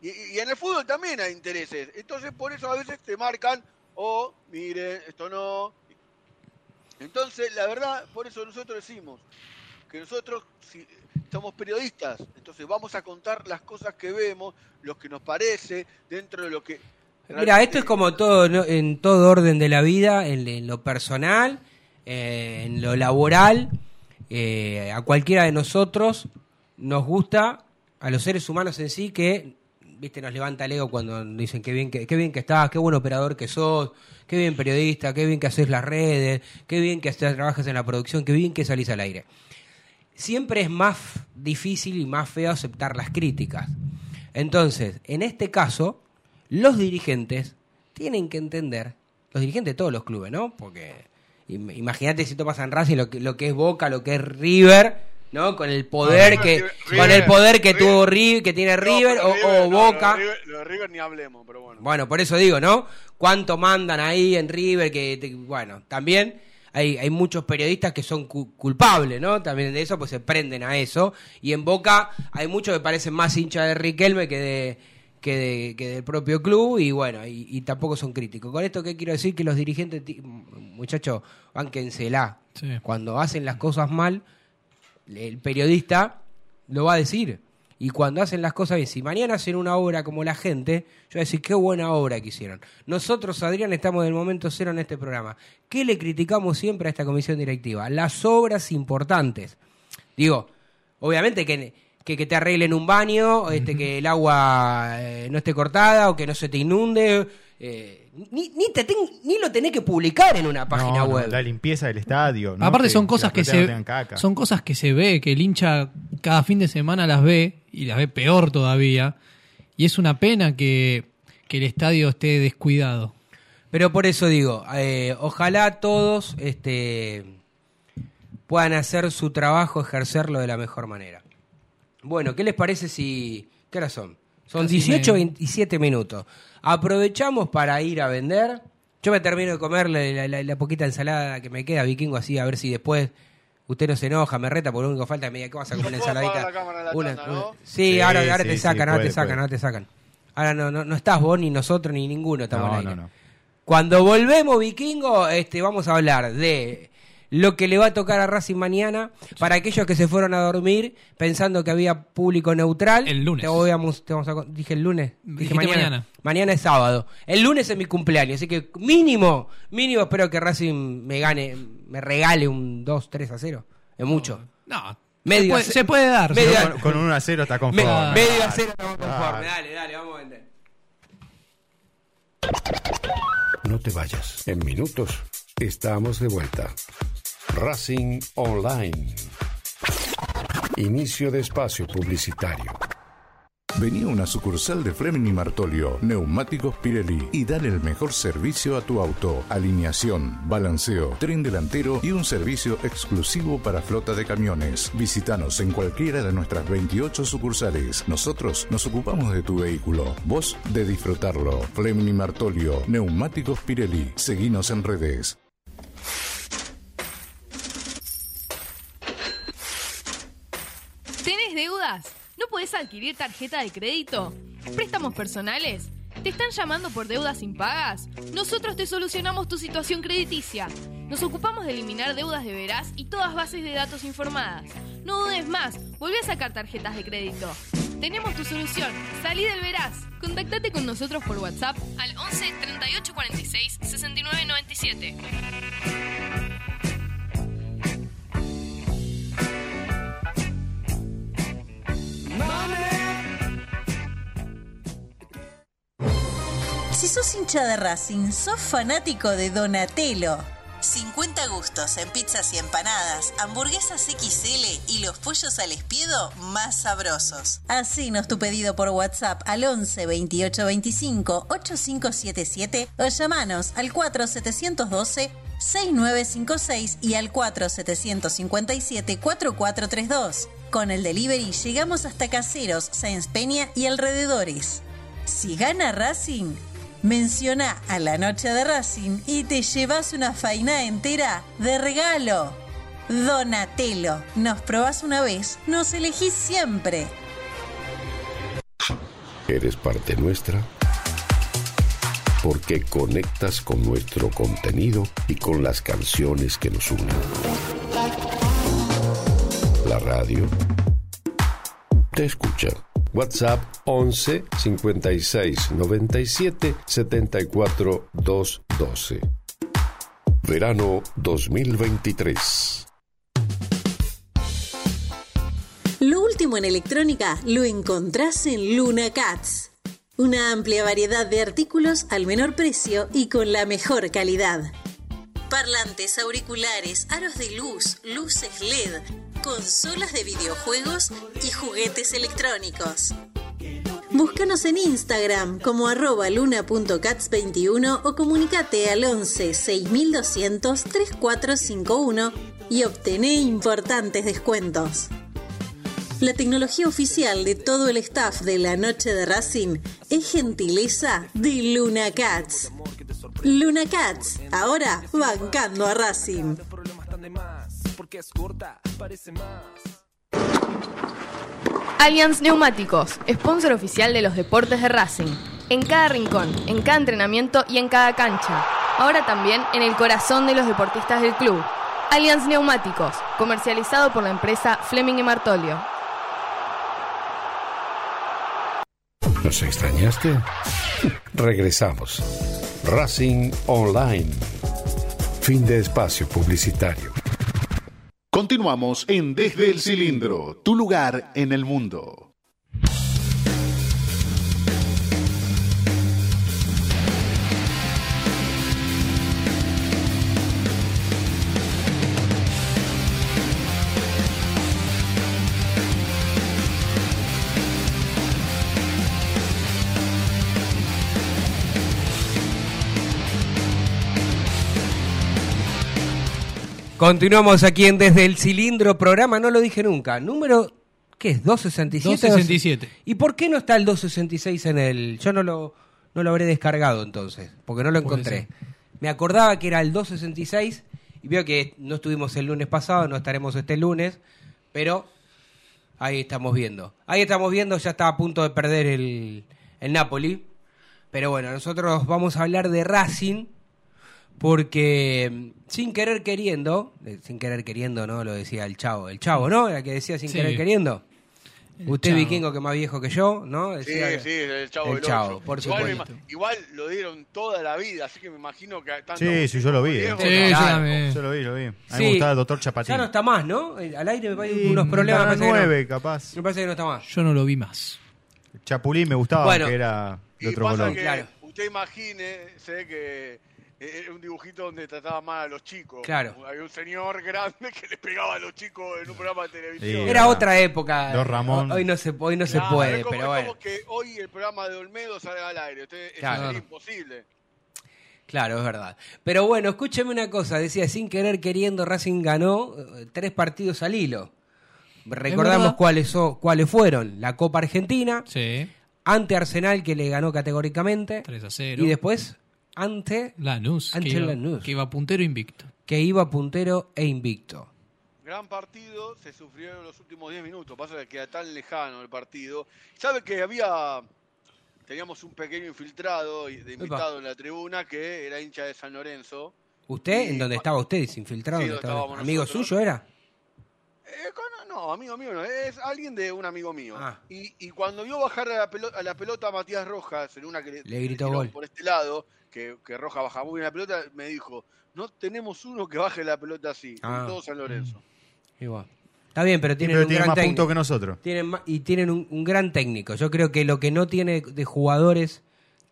Y, y en el fútbol también hay intereses. Entonces, por eso a veces te marcan, o miren, esto no. Entonces, la verdad, por eso nosotros decimos que nosotros si, somos periodistas, entonces vamos a contar las cosas que vemos, lo que nos parece, dentro de lo que... Mira, esto es como todo en todo orden de la vida, en, en lo personal, eh, en lo laboral, eh, a cualquiera de nosotros nos gusta, a los seres humanos en sí, que viste, nos levanta el ego cuando dicen qué bien que, qué bien que estás, qué buen operador que sos, qué bien periodista, qué bien que haces las redes, qué bien que trabajas en la producción, qué bien que salís al aire. Siempre es más difícil y más feo aceptar las críticas. Entonces, en este caso, los dirigentes tienen que entender, los dirigentes de todos los clubes, ¿no? Porque im- imagínate si tomas en Racing lo que, lo que es Boca, lo que es River, ¿no? Con el poder No, que River- con el poder que River- tuvo River, que tiene River o, River, o no, Boca. Lo de River, lo de River ni hablemos, pero bueno. Bueno, por eso digo, ¿no? ¿Cuánto mandan ahí en River? Que, te- bueno, también hay, hay muchos periodistas que son cu- culpables, ¿no? También de eso, pues se prenden a eso. Y en Boca hay muchos que parecen más hinchas de Riquelme que de que, de- que del propio club y bueno, y, y tampoco son críticos. Con esto, ¿qué quiero decir? Que los dirigentes, muchachos, bánquensela. Sí. Cuando hacen las cosas mal, el periodista lo va a decir. Y cuando hacen las cosas bien, si mañana hacen una obra como la gente, yo voy a decir qué buena obra que hicieron. Nosotros, Adrián, estamos del momento cero en este programa. ¿Qué le criticamos siempre a esta comisión directiva? Las obras importantes. Digo, obviamente que, que, que te arreglen un baño, este, que el agua eh, no esté cortada o que no se te inunde. eh, ni, ni, te ten- ni lo tenés que publicar en una página No, no, web. la limpieza del estadio. ¿no? Aparte Que- son cosas que se son cosas que se ve, que el hincha cada fin de semana las ve y las ve peor todavía. Y es una pena que, que el estadio esté descuidado. Pero por eso digo, eh, ojalá todos este, puedan hacer su trabajo, ejercerlo de la mejor manera. Bueno, ¿qué les parece si... ¿Qué horas son? Son Casi 18, me- 27 minutos. Aprovechamos para ir a vender. Yo me termino de comer la, la- la- la poquita ensalada que me queda, vikingo, así, a ver si después usted no se enoja, me reta, porque lo único que falta es media, ¿qué vas a comer una ensaladita? la Una- tanda, ¿no? una- Sí, Sí, ahora, ahora sí, te sí, sacan, ahora puede, te sacan, puede. ahora te sacan. Ahora no, no, no estás vos, ni nosotros, ni ninguno estamos No, al aire. no, no. Cuando volvemos, vikingo, este, vamos a hablar de lo que le va a tocar a Racing mañana. Para aquellos que se fueron a dormir pensando que había público neutral. El lunes. Te voy a mus- te vamos a dije el lunes. Dije mañana. Mañana es sábado. El lunes es mi cumpleaños. Así que mínimo, mínimo espero que Racing me gane, me regale un 2, 3 a 0. Es mucho. No, Medio se, puede, hace- se puede dar. medio- con, con un 1 a 0 está Me- conforme. medio a 0 estamos Claro. conformes. Dale, dale, vamos a vender. No te vayas. En minutos estamos de vuelta. Racing Online. Inicio de espacio publicitario. Vení a una sucursal de Fleming Martolio, Neumáticos Pirelli, y dale el mejor servicio a tu auto. Alineación, balanceo, tren delantero y un servicio exclusivo para flota de camiones. Visítanos en cualquiera de nuestras 28 sucursales. Nosotros nos ocupamos de tu vehículo, vos de disfrutarlo. Fleming Martolio, Neumáticos Pirelli. Seguinos en redes. ¿Tenés deudas? ¿No podés adquirir tarjeta de crédito? ¿Préstamos personales? ¿Te están llamando por deudas impagas? Nosotros te solucionamos tu situación crediticia. Nos ocupamos de eliminar deudas de veraz y todas bases de datos informadas. No dudes más, volví a sacar tarjetas de crédito. Tenemos tu solución. Salí del veraz. Contactate con nosotros por WhatsApp al 11 38 46 69 97. Si sos hincha de Racing, sos fanático de Donatello. 50 gustos en pizzas y empanadas, hamburguesas XL y los pollos al espiedo más sabrosos. Hacinos tu pedido por WhatsApp al 11 28 25 8577 o llamanos al 4712 6956 y al 4757 4432. Con el delivery llegamos hasta Caseros, Sáenz Peña y alrededores. Si gana Racing, menciona a la noche de Racing y te llevas una faina entera de regalo. Donatello, nos probás una vez, nos elegís siempre. ¿Eres parte nuestra? Porque conectas con nuestro contenido y con las canciones que nos unen. La radio te escucha. WhatsApp 11 56 97 74 212. Verano 2023. Lo último en electrónica lo encontrás en Luna Cats. Una amplia variedad de artículos al menor precio y con la mejor calidad. Parlantes, auriculares, aros de luz, luces LED, consolas de videojuegos y juguetes electrónicos. Búscanos en Instagram como arroba luna.cats21 o comunicate al 11 6200 3451 y obtené importantes descuentos. La tecnología oficial de todo el staff de la noche de Racing es gentileza de Luna Cats. Luna Cats, ahora bancando a Racing. Allianz Neumáticos, sponsor oficial de los deportes de Racing. En cada rincón, en cada entrenamiento y en cada cancha. Ahora también en el corazón de los deportistas del club. Allianz Neumáticos, comercializado por la empresa Fleming y Martolio. ¿Nos extrañaste? Regresamos. Racing Online. Fin de espacio publicitario. Continuamos en Desde el Cilindro, tu lugar en el mundo. Continuamos aquí en Desde el Cilindro, programa, no lo dije nunca, número, ¿qué es? 267. 267. ¿Y por qué no está el 266 en el...? Yo no lo, no lo habré descargado entonces, porque no lo encontré. Me acordaba que era el 266 y veo que no estuvimos el lunes pasado, no estaremos este lunes, pero ahí estamos viendo. Ahí estamos viendo, ya está a punto de perder el, el Napoli. Pero bueno, nosotros vamos a hablar de Racing porque mm, sin querer queriendo, eh, sin querer queriendo, ¿no? Lo decía el chavo, el chavo, ¿no? Era que decía sin Sí. querer queriendo. El Usted Chavo. vikingo que más viejo que yo, ¿no? Sí, Decía sí, el chavo el Chavo, por igual, supuesto. igual lo dieron toda la vida, así que me imagino que tanto Sí, sí, yo lo vi. eh. Sí, no, yo Claro. también. Yo lo vi, lo vi. A mí Sí. me gustaba el doctor Chapatín. Ya no está más, ¿no? Eh, Al aire me parece Sí, unos problemas. me parece que no. nueve, capaz. Me parece que no está más. Yo no lo vi más. Chapulín me gustaba, Bueno. que era de Y otro pasa color. que Claro. usted imagine, sé que era un dibujito donde trataba mal a los chicos. Claro. Había un señor grande que le pegaba a los chicos en un programa de televisión. Sí, Era otra época. Don Ramón. Hoy no se, hoy no se Claro, puede, es como, pero es bueno. como que hoy el programa de Olmedo salga al aire. Usted, eso Claro. sería imposible. Claro, es verdad. Pero bueno, escúcheme una cosa. Decía, sin querer queriendo, Racing ganó eh, tres partidos al hilo. Recordamos cuáles, so- cuáles fueron. La Copa Argentina, Sí. ante Arsenal, que le ganó categóricamente. 3 a 0. Y después, ante Lanús, que Ante iba, Lanús. que iba puntero invicto. que iba puntero e invicto. Gran partido, se sufrieron los últimos 10 minutos. Pasa que queda tan lejano el partido. ¿Sabe que había. Teníamos un pequeño infiltrado de invitado en la tribuna que era hincha de San Lorenzo. ¿Usted? ¿En dónde pa- estaba usted? ¿Desinfiltrado? Sí, ¿Dónde donde estaba? estábamos ¿Amigo nosotros. suyo era? Eh, con- no, amigo mío no, es alguien de un amigo mío. Ah. Y, y cuando vio bajar a la, pelota, a la pelota a Matías Rojas, en una que le, Le gritó gol. por este lado, que, que Rojas baja muy bien la pelota, me dijo, no tenemos uno que baje la pelota así, en Ah. todo San Lorenzo. Igual. Está bien, pero tienen Pero un tiene gran más técnico. puntos que nosotros. Tienen y tienen un, un gran técnico. Yo creo que lo que no tiene de jugadores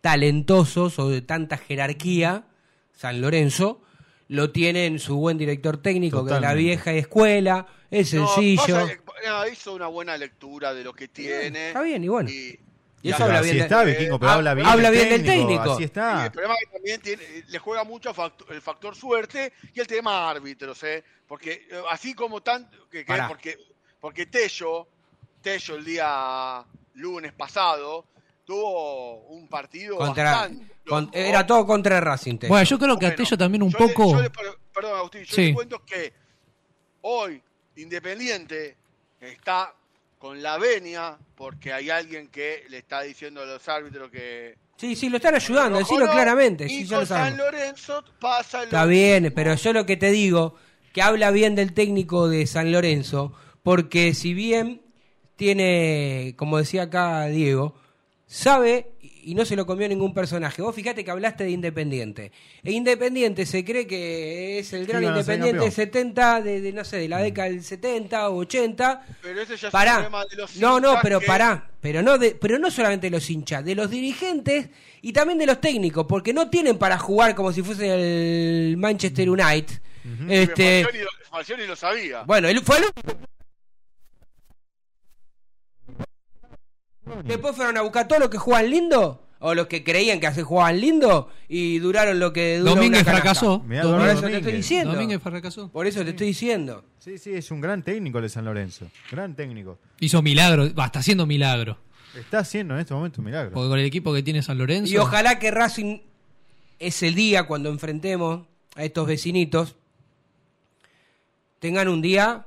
talentosos o de tanta jerarquía, San Lorenzo, lo tiene en su buen director técnico, que es la vieja escuela, es No, sencillo. pasa no, hizo una buena lectura de lo que tiene. Está bien, y bueno. Y, Y eso habla bien de- está, Vikingo, pero Ah, habla bien, habla del bien del técnico. Así y está. el problema es que también tiene, le juega mucho factor- el factor suerte y el tema árbitros, ¿eh? Porque eh, así como tan que, que- porque porque Tello, Tello el día lunes pasado tuvo un partido Contra, bastante con- loco. era todo contra Racing. Tello. Bueno, yo creo que Bueno, también un yo le- poco. yo le- per- perdón, Agustín, yo Sí. le cuento que hoy Independiente está con la venia porque hay alguien que le está diciendo a los árbitros que Sí, sí, lo están ayudando, decirlo no, claramente. Y Sí, ya con lo San. Lorenzo pasa lo Está bien, pero yo lo que te digo, que habla bien del técnico de San Lorenzo, porque si bien tiene, como decía acá Diego, sabe y no se lo comió ningún personaje. Vos fíjate que hablaste de Independiente. E Independiente se cree que es el gran Sí, Independiente campeón. 70, de, de, no sé, de la década del 70 o 80. Pero ese ya es un Pará. problema de los No, no, pero que- pará. Pero no, de, pero no solamente de los hinchas, de los dirigentes y también de los técnicos, porque no tienen para jugar como si fuese el Manchester United. Este, Falcioni lo- Falcioni lo sabía. bueno, él fue el Después fueron a buscar todos los que juegan lindo, o los que creían que así jugaban lindo, y duraron lo que duró Domínguez una fracasó. Mirá, Por eso te estoy diciendo. Domínguez fracasó. Por eso te estoy diciendo. Sí, sí, es un gran técnico el de San Lorenzo. Gran técnico. Hizo milagro, va, está haciendo milagro. Está haciendo en este momento un milagro. Porque con el equipo que tiene San Lorenzo. Y ojalá que Racing ese día cuando enfrentemos a estos vecinitos tengan un día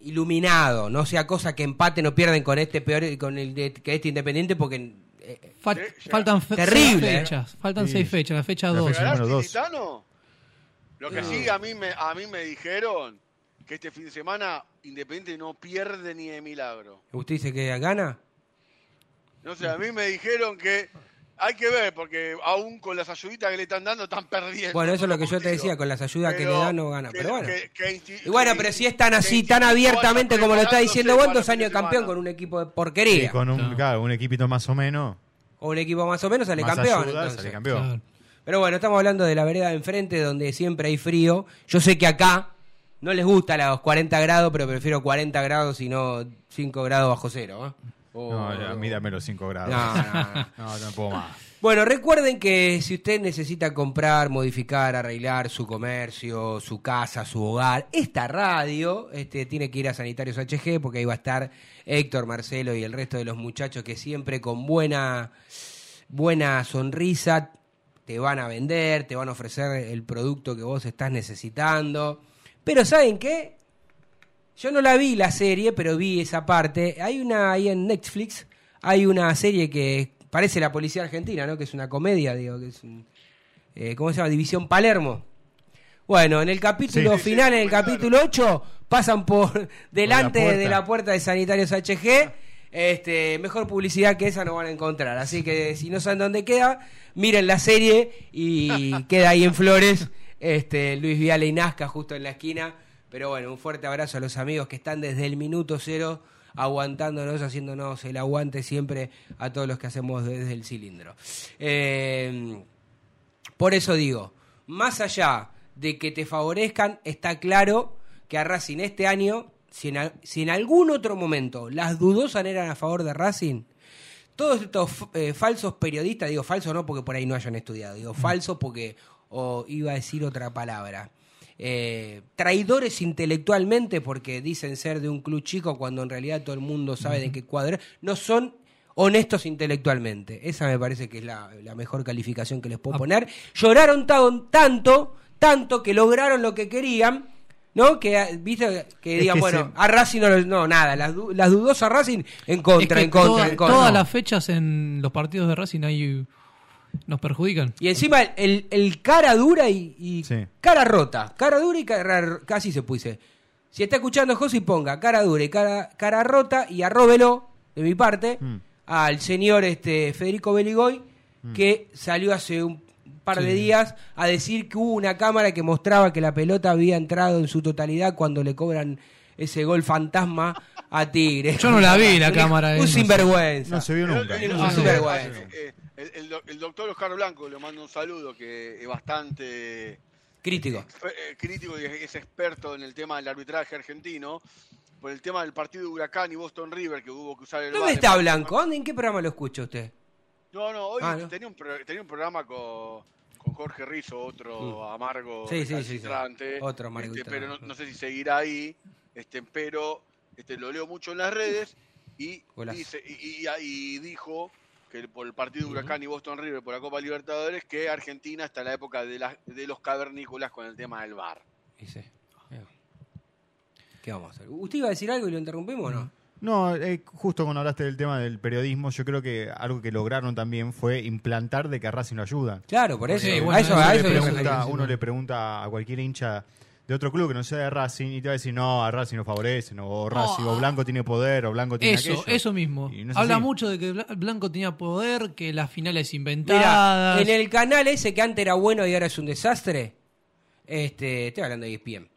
iluminado, no sea cosa que empaten o pierden con este peor con el de, que este Independiente porque eh, faltan fe- Terrible, seis eh. fechas. Faltan Sí. seis fechas, la fecha La 2. fecha- ¿Ganás número dos. Titano? Lo que sí, a mí, me, a mí me dijeron que este fin de semana Independiente no pierde ni de milagro. usted dice que gana. No sé, a mí me dijeron que hay que ver, porque aún con las ayuditas que le están dando, están perdiendo. Bueno, eso es lo que yo te decía, con las ayudas que le Pero dan no gana, pero bueno. que- que insti- Y bueno, pero si es tan así, tan abiertamente como lo está diciendo vos, dos años de campeón con un equipo de porquería. con un, claro, un equipito más o menos. O un equipo más o menos sale más campeón. ayuda, sale campeón. Claro. Pero bueno, estamos hablando de la vereda de enfrente donde siempre hay frío. Yo sé que acá no les gusta los 40 grados, pero prefiero 40 grados y no 5 grados bajo cero. ¿eh? No, ya, mídame los 5 grados. No, no, no. No, no puedo más. Bueno, recuerden que si usted necesita comprar, modificar, arreglar su comercio, su casa, su hogar, esta radio, este, tiene que ir a Sanitarios HG porque ahí va a estar Héctor, Marcelo y el resto de los muchachos que siempre con buena, buena sonrisa te van a vender, te van a ofrecer el producto que vos estás necesitando. Pero ¿saben qué? Yo no la vi la serie, pero vi esa parte. Hay una ahí en Netflix, hay una serie que parece la policía argentina, ¿no? Que es una comedia, digo, que es un, eh, ¿cómo se llama? División Palermo. Bueno, en el capítulo Sí. final, en el capítulo 8, pasan por delante de la puerta de Sanitarios HG. Este, mejor publicidad que esa no van a encontrar. Así que si no saben dónde queda, miren la serie y queda ahí en Flores. Este, Luis Viale y Nazca justo en la esquina. Pero bueno, un fuerte abrazo a los amigos que están desde el minuto cero aguantándonos, haciéndonos el aguante siempre a todos los que hacemos desde el cilindro. Eh, por eso digo, más allá de que te favorezcan, está claro que a Racing este año, si en, algún otro momento las dudosas eran a favor de Racing, todos estos eh, falsos periodistas, digo falsos no porque por ahí no hayan estudiado, digo falsos porque, o iba a decir otra palabra, eh, traidores intelectualmente porque dicen ser de un club chico cuando en realidad todo el mundo sabe de qué cuadro, no son honestos intelectualmente. Esa me parece que es la, la mejor calificación que les puedo poner. Lloraron ta- tanto, tanto que lograron lo que querían. ¿No? Que, ah, viste, que digan, bueno, se- a Racing no, no nada, las, las dudosas Racing en contra, Es que en contra, toda- en contra. Todas No. las fechas en los partidos de Racing ahí nos perjudican. Y encima el, el cara dura y, y Sí. cara rota. Cara dura y cara casi se puse. Si está escuchando José, ponga cara dura y cara, cara rota y arróbelo, de mi parte, Mm. al señor este Federico Beligoy, que salió hace un par de días a decir que hubo una cámara que mostraba que la pelota había entrado en su totalidad cuando le cobran ese gol fantasma a Tigre. Yo no la vi, la cámara, eh, Un no sé. sinvergüenza. No se vio nunca. Un sinvergüenza. Eh, el- el doc- el doctor Oscar Blanco le mando un saludo que es bastante Crítico. eh, crítico y es experto en el tema del arbitraje argentino por el tema del partido de Huracán y Boston River que hubo que usar el ¿Dónde está Blanco? ¿Dónde, ¿En qué programa lo escucha usted? No, no, hoy Ah, ¿no? Tenía, un pro- tenía un programa con, con Jorge Rizzo, otro amargo Mm. Sí, sí, sí, Otro amargo este, pero no, no sé si seguirá ahí, este, pero este, lo leo mucho en las redes y, dice, y, y- y dijo que por el partido de Huracán y Boston River por la Copa Libertadores que Argentina está en la época de, las- de los cavernícolas con el tema del bar. Y sí. ¿Qué vamos a hacer? ¿Usted iba a decir algo y lo interrumpimos o no? No, eh, justo cuando hablaste del tema del periodismo, yo creo que algo que lograron también fue implantar de que a Racing lo ayuda. Claro, por eso. Sí, a bueno, eso, eso a uno, eso le pregunta, uno le pregunta a cualquier hincha de otro club que no sea de Racing y te va a decir, no, a Racing no favorece, no, o Racing, o Blanco tiene poder, o Blanco tiene Eso, aquello. eso mismo. Y no es Habla así. mucho de que Bla- Blanco tenía poder, que las finales inventadas. en el canal ese que antes era bueno y ahora es un desastre, este, estoy hablando de ESPN.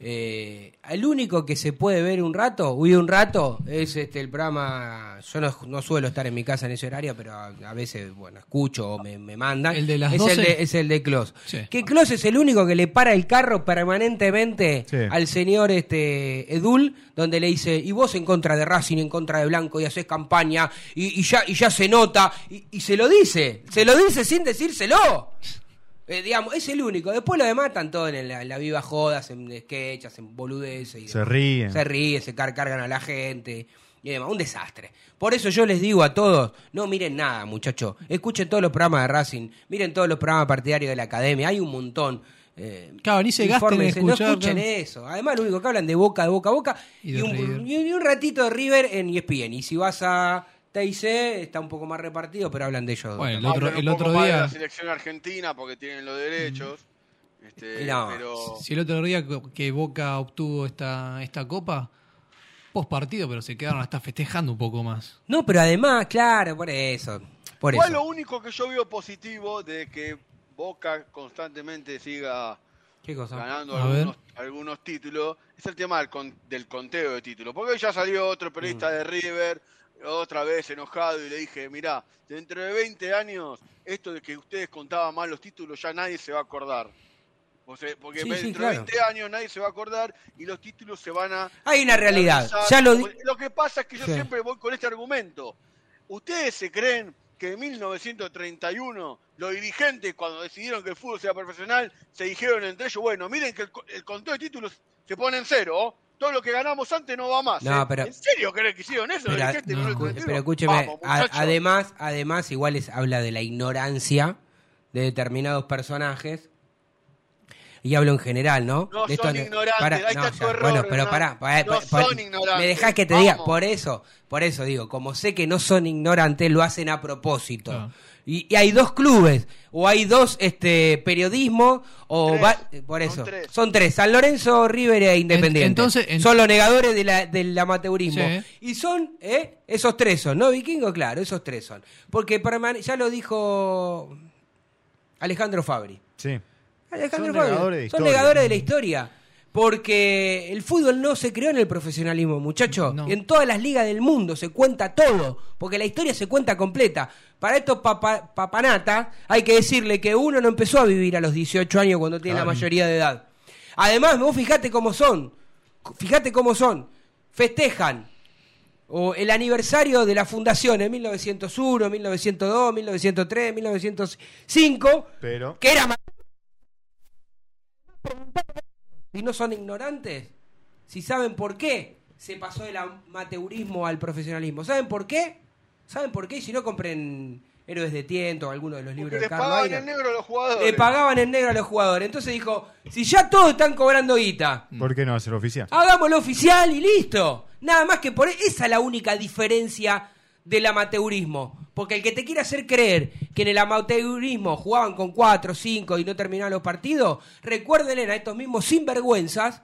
Eh, el único que se puede ver un rato, uy, un rato, es este el programa. Yo no, no suelo estar en mi casa en ese horario, pero a, a veces, bueno, escucho o me, me mandan. ¿El de las es, 12? El de, es el de Klos. Sí. Que Klos es el único que le para el carro permanentemente Sí. al señor este Edul, donde le dice, y vos en contra de Racing, en contra de Blanco, y haces campaña, y, y ya, y ya se nota, y, y se lo dice, se lo dice sin decírselo. Eh, digamos, es el único. Después lo demás están todos en la, en la viva joda, hacen sketch, hacen boludeces. Y Se demás. ríen. Se ríen, se car- cargan a la gente y demás. Un desastre. Por eso yo les digo a todos, no miren nada, muchachos. Escuchen todos los programas de Racing, miren todos los programas partidarios de la academia. Hay un montón. Eh, Claro, ni se gasten en escuchar, No escuchen claro. eso. Además, lo único que hablan de boca, de boca a boca. Y un, y un- ratito de River en ESPN. Y si vas a TIC, está un poco más repartido, pero hablan de ellos. Bueno, el otro- el un poco otro más de día- la selección argentina porque tienen los derechos. Este, No. pero Si el otro día que- Boca obtuvo esta, esta copa, post partido, pero se quedaron hasta festejando un poco más. No, pero además, claro, por eso. Por Igual eso. lo único que yo veo positivo de que Boca constantemente siga ¿Qué cosa? ganando algunos, algunos títulos es el tema del, con- del conteo de títulos. Porque hoy ya salió otro Mm. periodista de River, otra vez enojado, y le dije, mirá, dentro de 20 años, esto de que ustedes contaban mal los títulos ya nadie se va a acordar. O sea, porque Sí, dentro sí, de claro. 20 años nadie se va a acordar y los títulos se van a... Hay una realidad. Ya lo Lo que pasa es que yo Sí. siempre voy con este argumento. ¿Ustedes se creen que en 1931 los dirigentes, cuando decidieron que el fútbol sea profesional, se dijeron entre ellos, bueno, miren que el, el conteo de títulos se pone en cero. Todo lo que ganamos antes no va más. No, ¿eh? pero- ¿En serio creen que hicieron eso? Pero, en no, escu- 1931? pero escúcheme, Vamos, a- muchachos. además, además igual es, habla de la ignorancia de determinados personajes y hablo en general, ¿no? No De son no- ignorantes, ahí está tu error, Bueno, pero pará, pará, No pa- pa- son ignorantes, me dejás que te diga, por eso, por eso digo, como sé que no son ignorantes, lo hacen a propósito. Y, y hay dos clubes, o hay dos este periodismos, o Tres, va- por son eso. tres. Son tres, San Lorenzo, River e Independiente. entonces, en- son los negadores de la- del amateurismo. Sí. Y son, ¿eh? Esos tres son, ¿no? Vikingo, claro, esos tres son. Porque ya lo dijo Alejandro Fabri. Sí. Alejandro Son Fabri. negadores de Son historia. negadores de la historia. Porque el fútbol no se creó en el profesionalismo, muchachos. No. En todas las ligas del mundo se cuenta todo. Porque la historia se cuenta completa. Para estos papa- papanatas hay que decirle que uno no empezó a vivir a los 18 años cuando tiene la mayoría de edad. Además, vos fijate cómo son. Fíjate cómo son. Festejan o el aniversario de la fundación en 1901, 1902, 1903, 1905, Pero. que era si no son ignorantes, si saben por qué se pasó del amateurismo al profesionalismo, ¿saben por qué? ¿Saben por qué? Y si no compren Héroes de Tiento o alguno de los libros Porque de Carlos pagaban Aira. en negro a los jugadores. Le pagaban en negro a los jugadores. Entonces dijo, si ya todos están cobrando guita, ¿Por qué no hacer oficial? Hagámoslo oficial y listo. Nada más que por esa es la única diferencia del amateurismo. Porque el que te quiere hacer creer que en el amateurismo jugaban con 4, 5 y no terminaban los partidos, recuérdenle a estos mismos sinvergüenzas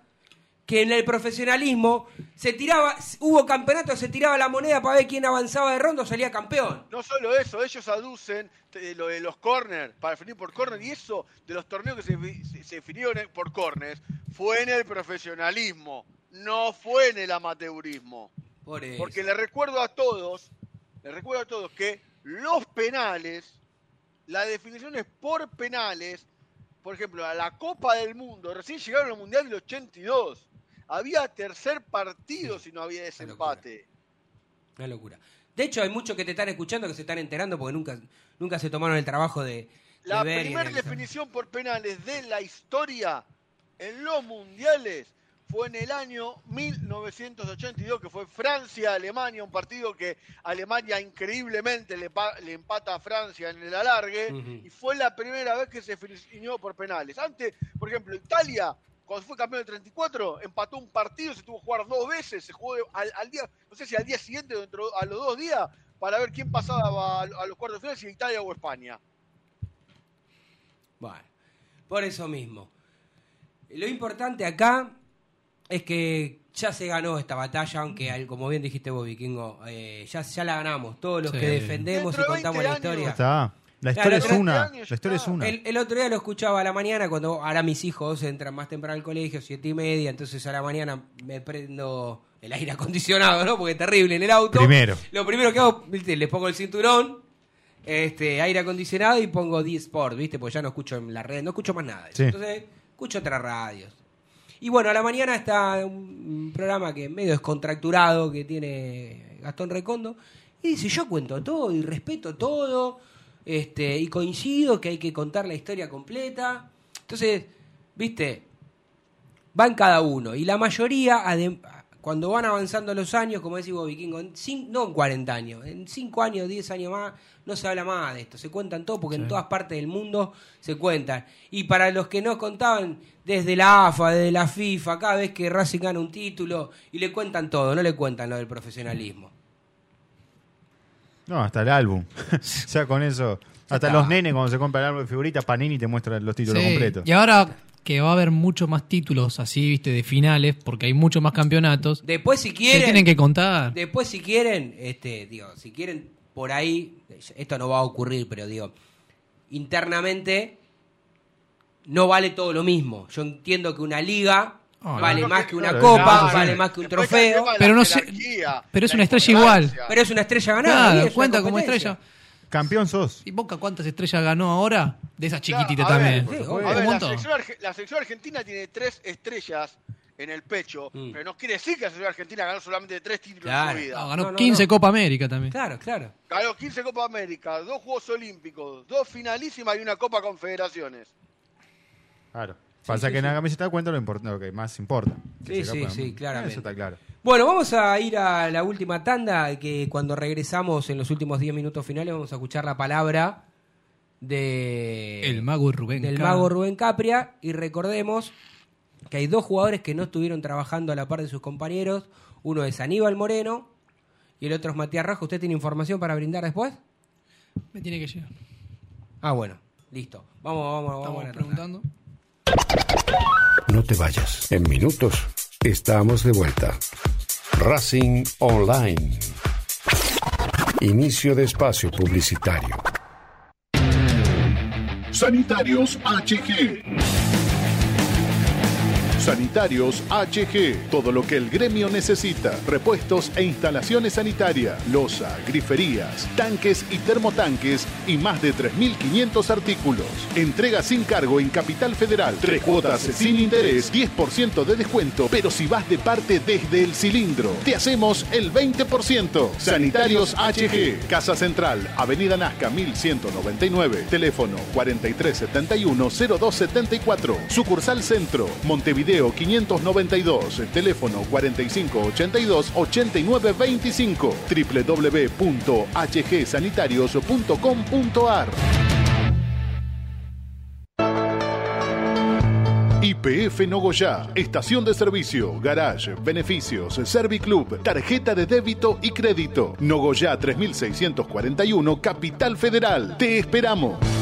que en el profesionalismo se tiraba, hubo campeonatos, se tiraba la moneda para ver quién avanzaba de ronda o salía campeón. No solo eso, ellos aducen lo de los corners, para definir por corner, y eso de los torneos que se, se- definieron por corners, fue en el profesionalismo, no fue en el amateurismo. Por eso. Porque le recuerdo a todos, les recuerdo a todos que los penales, la definición es por penales, por ejemplo, a la Copa del Mundo, recién llegaron al Mundial del 82, había tercer partido si no había desempate. Una locura. De hecho, hay muchos que te están escuchando que se están enterando porque nunca, nunca se tomaron el trabajo de, La primera definición por penales de la historia en los mundiales fue en el año 1982, que fue Francia-Alemania, un partido que Alemania increíblemente le, pa- le empata a Francia en el alargue, y fue la primera vez que se definió por penales. Antes, por ejemplo, Italia, cuando fue campeón del 34, empató un partido, se tuvo que jugar dos veces, se jugó al, al día, no sé si al día siguiente dentro, a los dos días, para ver quién pasaba a, a los cuartos de final, si Italia o España. Bueno, por eso mismo. Lo importante acá es que ya se ganó esta batalla, aunque al- como bien dijiste vos, Vikingo, eh, ya, ya la ganamos. Todos los Sí. que defendemos y contamos 20 la historia. Está. La Claro, historia es una. años La historia es una. El, el otro día lo escuchaba a la mañana, cuando ahora mis hijos entran más temprano al colegio, siete y media, entonces a la mañana me prendo el aire acondicionado, ¿no? Porque es terrible en el auto. Primero. Lo primero que hago, ¿viste? les pongo el cinturón, este, aire acondicionado y pongo D-Sport, ¿viste? Porque ya no escucho en la red, no escucho más nada. Sí. Entonces, escucho otras radios. Y bueno, a la mañana está un programa que medio descontracturado que tiene Gastón Recondo. Y dice, yo cuento todo y respeto todo. Este, y coincido que hay que contar la historia completa. Entonces, viste, van cada uno. Y la mayoría, cuando van avanzando los años, como decís vos, Vikingo, en no en 40 años, en 5 años, 10 años más, no se habla más de esto. Se cuentan todo porque en todas partes del mundo se cuentan. Y para los que no contaban, desde la AFA, desde la FIFA, cada vez que Racing gana un título, y le cuentan todo, no le cuentan lo del profesionalismo. No, hasta el álbum. ya con eso. Hasta está. los nenes cuando se compra el álbum de figuritas, Panini te muestra los títulos Sí, completos. Y ahora que va a haber muchos más títulos así, viste, de finales, porque hay muchos más campeonatos, Después, si se quieren... tienen que contar. Después, si quieren, este, digo, si quieren por ahí, esto no va a ocurrir, pero digo, internamente no vale todo lo mismo. Yo entiendo que una liga Ah, vale no, más que- una claro, copa, claro, sí. vale más que un Después trofeo, Pero no sé- pero es una estrella importancia. pero es una estrella ganada. Claro, y es una cuenta como estrella. Campeón sos. ¿Y Boca cuántas estrellas ganó ahora? De esas Claro, chiquititas a ver, también. sí, Un obvio. A ver, la montón. selección, arge- la selección argentina tiene tres estrellas en el pecho, Mm. pero no quiere decir que la selección argentina ganó solamente tres títulos Claro. en su vida. No, ganó No, no, 15 no. Copa América también. Claro, claro. Ganó 15 Copa América, dos Juegos Olímpicos, dos finalísimas y una Copa Confederaciones. Claro. Pasa que en la camiseta cuenta lo, import- lo que más importa. Que Sí, se sí, sí, claramente. Eso está claro. Bueno, vamos a ir a la última tanda, que cuando regresamos en los últimos 10 minutos finales vamos a escuchar la palabra de... El mago Rubén. del mago Rubén Capria y recordemos que hay dos jugadores que no estuvieron trabajando a la par de sus compañeros. Uno es Aníbal Moreno y el otro es Matías Rajo. ¿Usted tiene información para brindar después? Me tiene que llegar. Ah, bueno, listo. Vamos, vamos, vamos. A preguntando. No te vayas. En minutos estamos de vuelta. Racing Online. Inicio de espacio publicitario. Sanitarios HG. Sanitarios HG, todo lo que el gremio necesita. Repuestos e instalaciones sanitarias, losa, griferías, tanques y termotanques y más de 3.500 artículos. Entrega sin cargo en Capital Federal. Tres cuotas sin interés, 10% de descuento, pero si vas de parte desde el cilindro, te hacemos el 20%. Sanitarios HG, Casa Central, Avenida Nazca 1199, teléfono 4371-0274, sucursal Centro, Montevideo 592, teléfono 4582-8925, www.hgsanitarios.com.ar. IPF Nogoyá, estación de servicio, garage, beneficios, Serviclub, tarjeta de débito y crédito. Nogoyá 3641, Capital Federal. Te esperamos.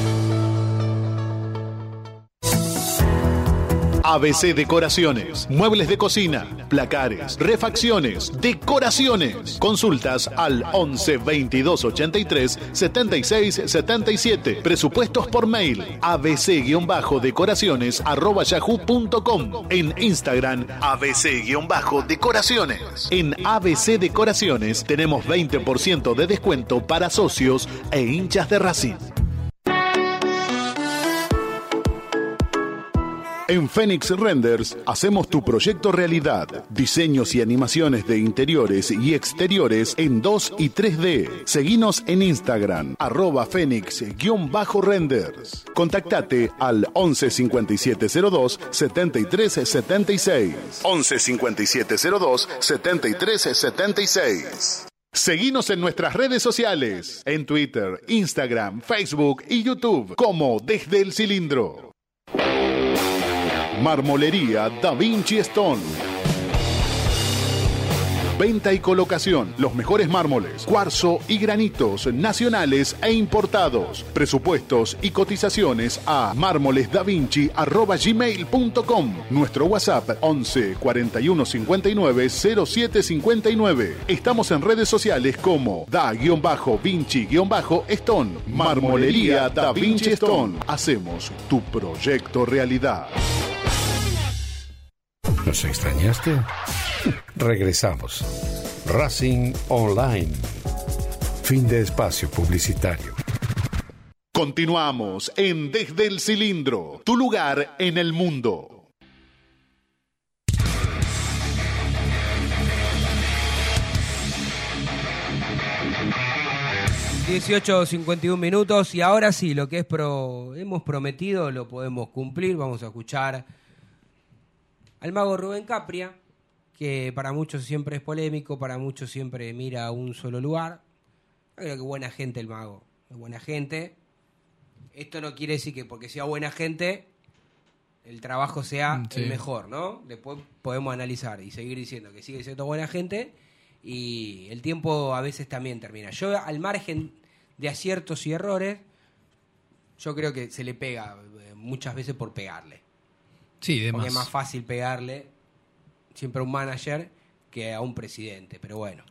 ABC Decoraciones, muebles de cocina, placares, refacciones, decoraciones. Consultas al 11 22 83 76 77. Presupuestos por mail abc-decoraciones arroba. En Instagram abc-decoraciones. En ABC Decoraciones tenemos 20% de descuento para socios e hinchas de Racing. En Phoenix Renders hacemos tu proyecto realidad. Diseños y animaciones de interiores y exteriores en 2 y 3D. Seguinos en Instagram, arroba Phoenix-renders. Contactate al 11 5702 73 76. 11 5702 73 76. Seguinos en nuestras redes sociales, en Twitter, Instagram, Facebook y YouTube como Desde el Cilindro. Marmolería Da Vinci Stone. venta y colocación. Los mejores mármoles, cuarzo y granitos nacionales e importados. Presupuestos y cotizaciones a mármolesdavinci.gmail.com Nuestro WhatsApp 11 41 59 07 59. Estamos en redes sociales como da-vinci-stone. Marmolería Da Vinci Stone. Hacemos tu proyecto realidad. ¿Nos extrañaste? Regresamos. Racing Online. Fin de espacio publicitario. Continuamos en Desde el Cilindro, tu lugar en el mundo. Dieciocho 51 minutos y ahora sí, lo que es pro, hemos prometido lo podemos cumplir. Vamos a escuchar al mago Rubén Capria, que para muchos siempre es polémico, para muchos siempre mira a un solo lugar. Creo que buena gente el mago, es buena gente. Esto no quiere decir que porque sea buena gente el trabajo sea sí. el mejor, ¿no? Después podemos analizar y seguir diciendo que sigue siendo buena gente y el tiempo a veces también termina. Yo al margen de aciertos y errores, yo creo que se le pega eh, muchas veces por pegarle. Sí, de Porque más. es más fácil pegarle siempre a un manager que a un presidente. Pero bueno,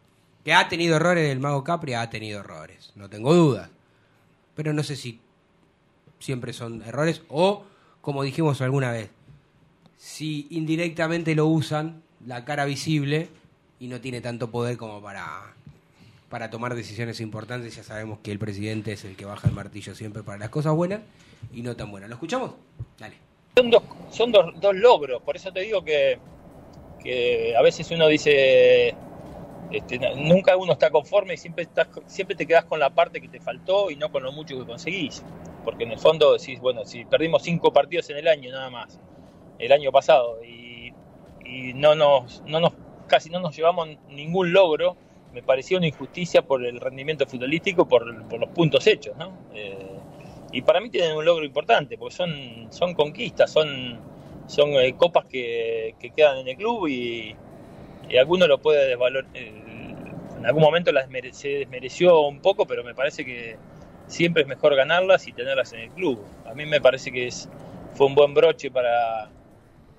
que ha tenido errores el Mago Capri, ha tenido errores, no tengo dudas. Pero no sé si siempre son errores o, como dijimos alguna vez, si indirectamente lo usan, la cara visible, y no tiene tanto poder como para, para tomar decisiones importantes. Ya sabemos que el presidente es el que baja el martillo siempre para las cosas buenas y no tan buenas. ¿Lo escuchamos? Dale. Son dos, son dos, dos logros, por eso te digo que, que a veces uno dice, este, nunca uno está conforme y siempre, estás, siempre te quedas con la parte que te faltó y no con lo mucho que conseguís. Porque en el fondo, si, bueno, si perdimos cinco partidos en el año nada más, el año pasado, y, y no nos, no nos, casi no nos llevamos ningún logro, me pareció una injusticia por el rendimiento futbolístico, por, por los puntos hechos, ¿no? Eh, y para mí tienen un logro importante, porque son, son conquistas, son, son eh, copas que, que quedan en el club y, alguno lo puede desvalorar. en algún momento las se desmereció un poco, pero me parece que siempre es mejor ganarlas y tenerlas en el club. A mí me parece que es, fue un buen broche para,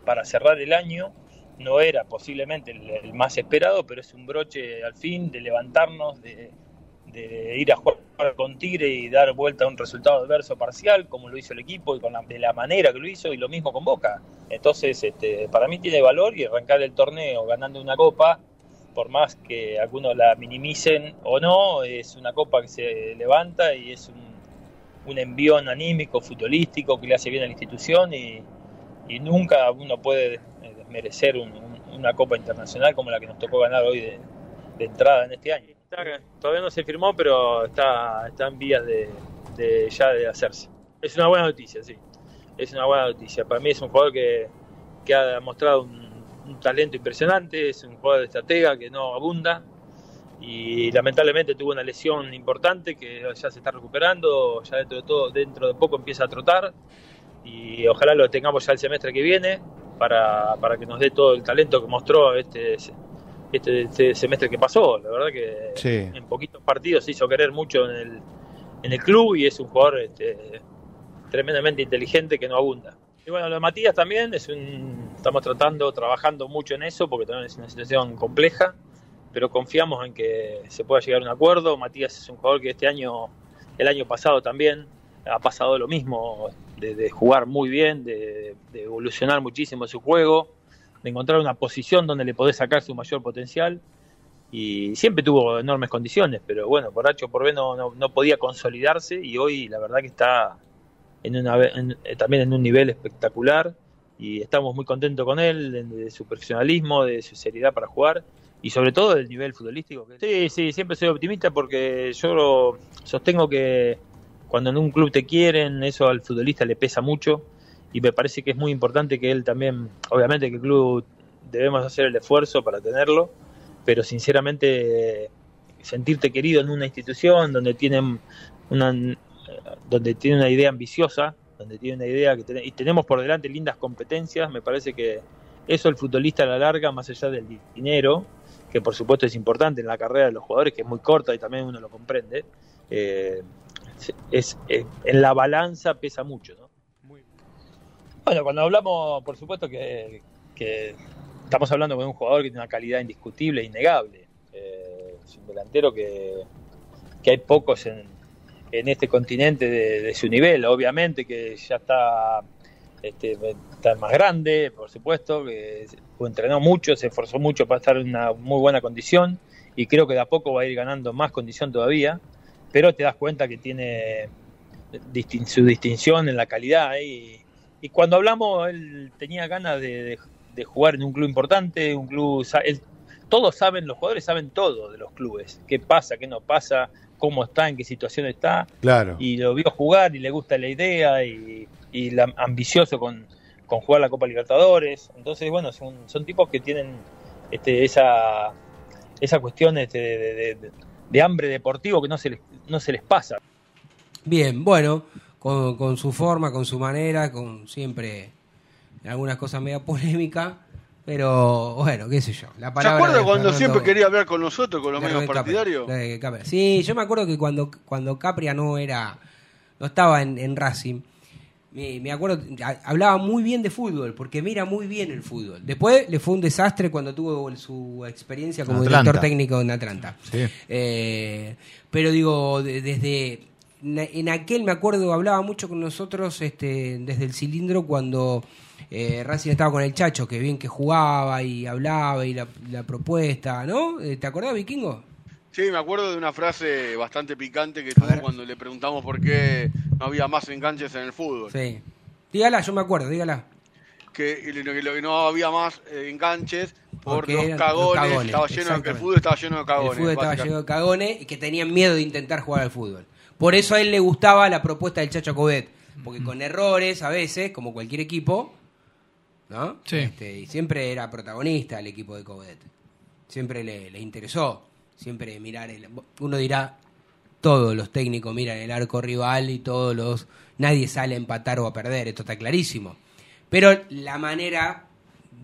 para cerrar el año. No era posiblemente el, el más esperado, pero es un broche al fin de levantarnos, de, de ir a jugar con Tigre y dar vuelta a un resultado adverso parcial, como lo hizo el equipo y con la, de la manera que lo hizo, y lo mismo con Boca. Entonces, este, para mí tiene valor y arrancar el torneo ganando una copa, por más que algunos la minimicen o no, es una copa que se levanta y es un, un envión anímico, futbolístico, que le hace bien a la institución y, y nunca uno puede eh, desmerecer un- un- una copa internacional como la que nos tocó ganar hoy de entrada en este año. Todavía no se firmó, pero está, en vías de, ya de hacerse. Es una buena noticia, sí. Es una buena noticia. Para mí es un jugador que, ha demostrado un, un talento impresionante, es un jugador de estratega que no abunda y lamentablemente tuvo una lesión importante que ya se está recuperando, ya dentro de todo, dentro de poco empieza a trotar y ojalá lo tengamos ya el semestre que viene para, para que nos dé todo el talento que mostró este, este, este semestre que pasó. La verdad que Sí. en poquitos partidos se hizo querer mucho en el, en el club y es un jugador este, tremendamente inteligente que no abunda. Y bueno, lo de Matías también es un, estamos tratando, trabajando mucho en eso porque también es una situación compleja, pero confiamos en que se pueda llegar a un acuerdo. Matías es un jugador que este año, el año pasado también ha pasado lo mismo, de, de jugar muy bien, de, de evolucionar muchísimo su juego, de encontrar una posición donde le podés sacar su mayor potencial y siempre tuvo enormes condiciones, pero bueno, por H por B no, no, no podía consolidarse y hoy la verdad que está en una, en- eh, también en un nivel espectacular y estamos muy contentos con él, de, de su profesionalismo, de su seriedad para jugar y sobre todo del nivel futbolístico. Sí, sí, siempre soy optimista porque yo sostengo que cuando en un club te quieren, eso al futbolista le pesa mucho y me parece que es muy importante que él también, obviamente que el club debemos hacer el esfuerzo para tenerlo, pero sinceramente sentirte querido en una institución donde tienen una donde tiene una idea ambiciosa, donde tiene una idea que ten- y tenemos por delante lindas competencias, me parece que eso el futbolista a la larga, más allá del dinero, que por supuesto es importante en la carrera de los jugadores, que es muy corta y también uno lo comprende, eh, es, en la balanza pesa mucho. ¿no? Bueno, cuando hablamos, por supuesto que, estamos hablando con un jugador que tiene una calidad indiscutible, innegable. Eh, es un delantero que, que hay pocos en, en este continente de, de su nivel. Obviamente que ya está, este, está más grande, por supuesto, que entrenó mucho, se esforzó mucho para estar en una muy buena condición y creo que de a poco va a ir ganando más condición todavía, pero te das cuenta que tiene distin- su distinción en la calidad y, y cuando hablamos él tenía ganas de, de- de jugar en un club importante, un club... él- todos saben, los jugadores saben todo de los clubes, qué pasa, qué no pasa, cómo está, en qué situación está, Claro. y lo vio jugar y le gusta la idea y, y la- ambicioso con, con jugar la Copa Libertadores. Entonces, bueno, son, son tipos que tienen este, esa, esa cuestión este, de, de- de- de hambre deportivo que no se les, no se les pasa. Bien, bueno, con, con su forma, con su manera, con siempre algunas cosas media polémica, pero bueno, qué sé yo. La ¿Se palabra acuerda de cuando Fernando- siempre quería hablar con nosotros, con los medios partidarios? Sí, yo me acuerdo que cuando, cuando Capria no era, no estaba en, en Racing, me, me acuerdo, a- hablaba muy bien de fútbol, porque mira muy bien el fútbol. Después le fue un desastre cuando tuvo su experiencia como Atlanta. director técnico en Atlanta. Sí. Eh, pero digo, de- desde en aquel me acuerdo hablaba mucho con nosotros este, desde el cilindro cuando eh, Racing estaba con el Chacho, que bien que jugaba y hablaba y la, la propuesta, ¿no? Eh, ¿Te acordás, Vikingo? Sí, me acuerdo de una frase bastante picante que tuvo cuando le preguntamos por qué no había más enganches en el fútbol. Sí. Dígala, yo me acuerdo, dígala. Que, que que no había más eh, enganches por los cagones, los cagones, estaba lleno, el fútbol estaba lleno de cagones. el fútbol estaba lleno de cagones y que tenían miedo de intentar jugar al fútbol. Por eso a él le gustaba la propuesta del Chacho Cobet. Porque con errores, a veces, como cualquier equipo, ¿no? Sí. Este, y siempre era protagonista el equipo de Cobet. Siempre le, le interesó. Siempre mirar el. Uno dirá, todos los técnicos miran el arco rival y todos los. Nadie sale a empatar o a perder, esto está clarísimo. Pero la manera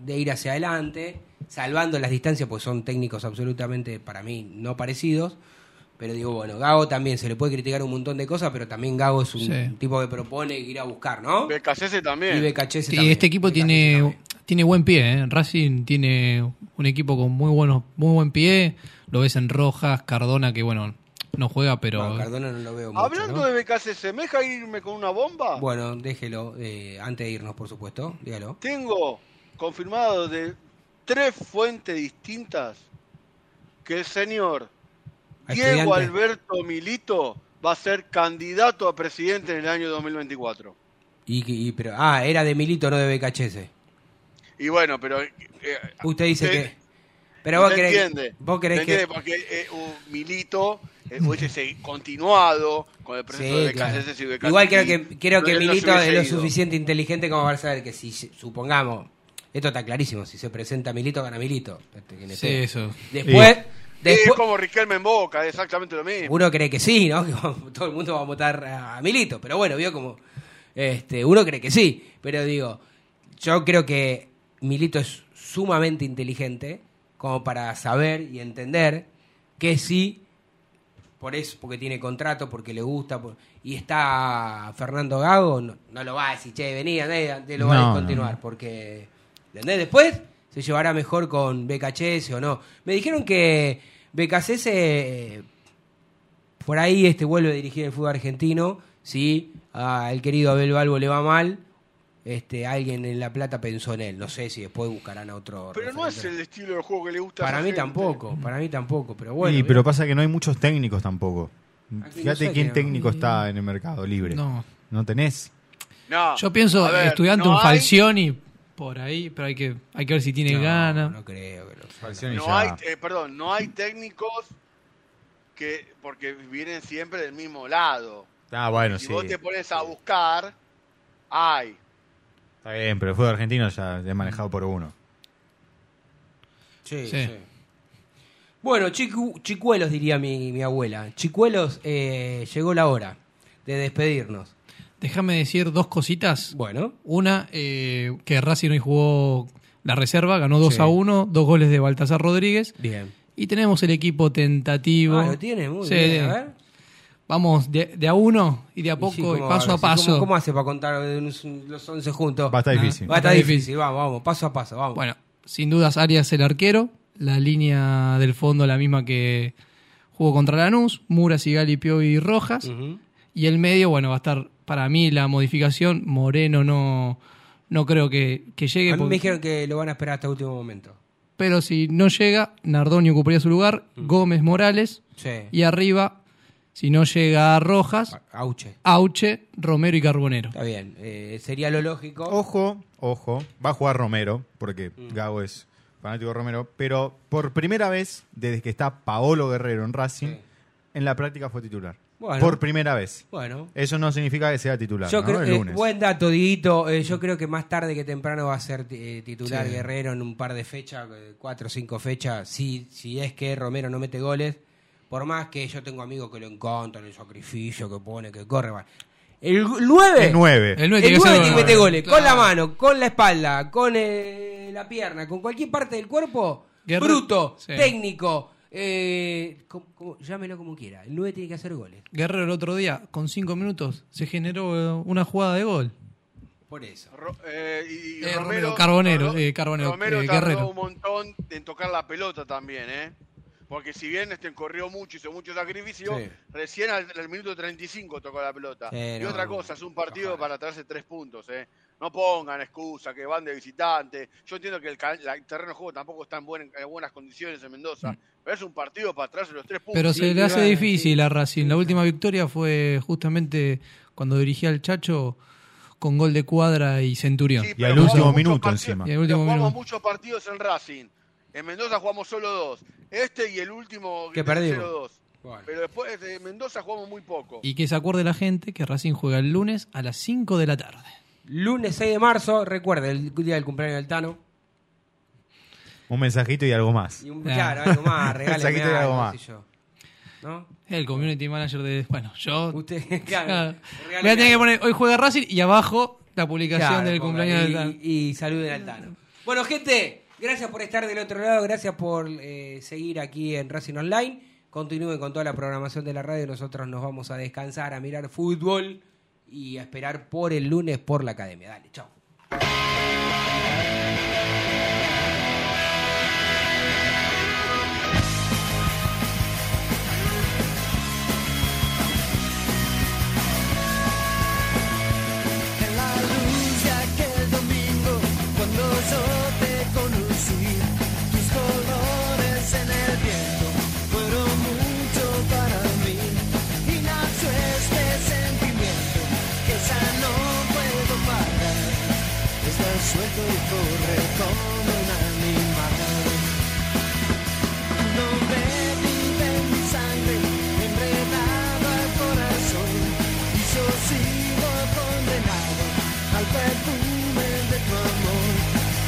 de ir hacia adelante, salvando las distancias, pues son técnicos absolutamente, para mí, no parecidos. Pero digo, bueno, Gago también se le puede criticar un montón de cosas, pero también Gago es un Sí. tipo que propone ir a buscar, ¿no? Becasese también. Y Becachese Y también. este equipo tiene, tiene buen pie, ¿eh? Racing tiene un equipo con muy buenos, muy buen pie. Lo ves en Rojas, Cardona, que bueno, no juega, pero. Bueno, Cardona no lo veo mucho, Hablando ¿no? de Becasese, ¿me deja irme con una bomba? Bueno, déjelo, eh, antes de irnos, por supuesto, dígalo. Tengo confirmado de tres fuentes distintas que el señor ¿A Diego estudiante? Alberto Milito va a ser candidato a presidente en el año 2024. Y, y- pero, ah, era de Milito, no de Becachese. Y bueno, pero... eh, Usted dice usted- que... Pero vos querés, entiende, vos querés usted que... entiende porque eh, un Milito eh, hubiese continuado con el proceso Sí, de claro. Becasese y Becasese. Igual creo que, creo que Milito es lo ido. suficiente inteligente como para saber que si supongamos, esto está clarísimo, si se presenta Milito, gana Milito. Este, Sí, eso. Después, Sí, después es como Riquelme en Boca, es exactamente lo mismo. uno cree que sí, ¿no? Que todo el mundo va a votar a Milito, pero bueno, vio como este, uno cree que sí, pero digo, yo creo que Milito es sumamente inteligente como para saber y entender que sí por eso, porque tiene contrato, porque le gusta, por- y está Fernando Gago, no, no lo va a decir, che, venía, te lo va a continuar, no. porque, ¿entendés? Después se llevará mejor con BKHS o no. Me dijeron que BKHS eh, por ahí este vuelve a dirigir el fútbol argentino, si al querido Abel Balbo le va mal, este alguien en La Plata pensó en él, no sé si después buscarán a otro. Pero no es el estilo de juego que le gusta a Para mí gente. tampoco, para mí tampoco, pero bueno. Sí, ¿vio? pero pasa que no hay muchos técnicos tampoco. Aquí no Fíjate sé quién técnico está en el mercado libre. No. No tenés. No, Yo pienso, a ver, estudiante no un hay- Falcioni por ahí, pero hay que, hay que ver si tiene No, ganas. No creo que lo No hay, eh, perdón, no hay técnicos que, porque vienen siempre del mismo lado. Ah, bueno, si sí. vos te pones a buscar, hay. Está bien, pero el fútbol argentino ya es manejado por uno. Sí, Sí. sí. Bueno, chicu- chicuelos, diría mi, mi abuela. Chicuelos, eh, llegó la hora de despedirnos. Déjame decir dos cositas. Bueno, Una, eh, que Racing hoy jugó la reserva, ganó 2 Sí. a 1, dos goles de Baltasar Rodríguez. bien. Y tenemos el equipo tentativo. Ah, lo tiene, muy Sí, bien. A ver. Vamos de, de a uno y de a Y poco, sí, y ¿cómo paso a paso. ¿Cómo, cómo hace para contar los 11 juntos? Va a estar Ah, difícil. Va a estar difícil, vamos, vamos, paso a paso, vamos. Bueno, sin dudas Arias el arquero, la línea del fondo la misma que jugó contra Lanús, Mura, Sigali, Pio y Rojas. Ujú. Y el medio, bueno, va a estar para mí la modificación. Moreno no, no creo que, que llegue. A mí porque- me dijeron que lo van a esperar hasta el último momento. pero si no llega, Nardoni ocuparía su lugar, Gómez Morales. Sí. Y arriba, si no llega Rojas, Auche. Auche, Romero y Carbonero. Está bien. eh, sería lo lógico. Ojo, ojo, va a jugar Romero, porque Mm. Gago es fanático de Romero, pero por primera vez, desde que está Paolo Guerrero en Racing, Sí. en la práctica fue titular. Bueno. Por primera vez. Bueno. Eso no significa que sea titular, Yo ¿no? creo El eh, lunes. buen dato, Diguito. Eh, yo creo que más tarde que temprano va a ser eh, titular Sí. Guerrero en un par de fechas, eh, cuatro o cinco fechas. Si, si es que Romero no mete goles, por más que yo tengo amigos que lo encantan, el sacrificio que pone, que corre. va. El 9. El 9. El El 9 nueve tiene que que nueve. meter goles. Con la Claro. mano, con la espalda, con eh, la pierna, con cualquier parte del cuerpo. Guerrero- bruto, Sí. técnico. Eh, como- como- llámelo como quiera. El 9 tiene que hacer goles. Guerrero el otro día, con cinco minutos, se generó eh, una jugada de gol. Por eso. Ro- eh, y Eh, Romero, Romero, Carbonero, eh, Carbonero, Romero eh, tardó Guerrero. un montón en tocar la pelota también, ¿eh? Porque si bien este corrió mucho, hizo mucho sacrificio, Sí. recién al, al minuto 35 tocó la pelota. Sí, y no, otra cosa, es un partido ojalá. para traerse tres puntos, ¿eh? No pongan excusa, que van de visitante. Yo entiendo que el, ca- la- el terreno de juego tampoco está en, buen- en buenas condiciones en Mendoza, pero es un partido para traerse los tres puntos. Pero se le hace difícil a Racing. La última victoria fue justamente cuando dirigía al Chacho con gol de cuadra y Centurión. Sí, Y al último minuto partidos- encima. Y al pero último jugamos minuto. muchos partidos en Racing. En Mendoza jugamos solo dos. Este y el último Que perdimos. 0-2. Bueno. Pero después de Mendoza jugamos muy poco. Y que se acuerde la gente que Racing juega el lunes a las 5 de la tarde. Lunes 6 de marzo, recuerde, el día del cumpleaños del Tano. Un mensajito y algo más. Y un, claro, algo más, regáleme Saquito de algo algo, más. yo. ¿No? El community manager de. Bueno, yo. Usted, Claro. claro. Voy a tener que poner hoy juega Racing y abajo la publicación Claro, del cumpleaños y, del Tano. y, y saluden al Tano. Bueno, gente, gracias por estar del otro lado, gracias por eh, seguir aquí en Racing Online. Continúen con toda la programación de la radio. Nosotros nos vamos a descansar, a mirar fútbol y esperar por el lunes por la academia. Dale, chao. Corre como un animal. No ve vive mi sangre, enredado al corazón. Y yo sigo condenado al perfume de tu amor.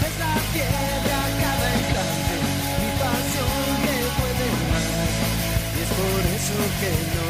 Es la fiebre a cada instante, mi pasión que puede más. Y es por eso que no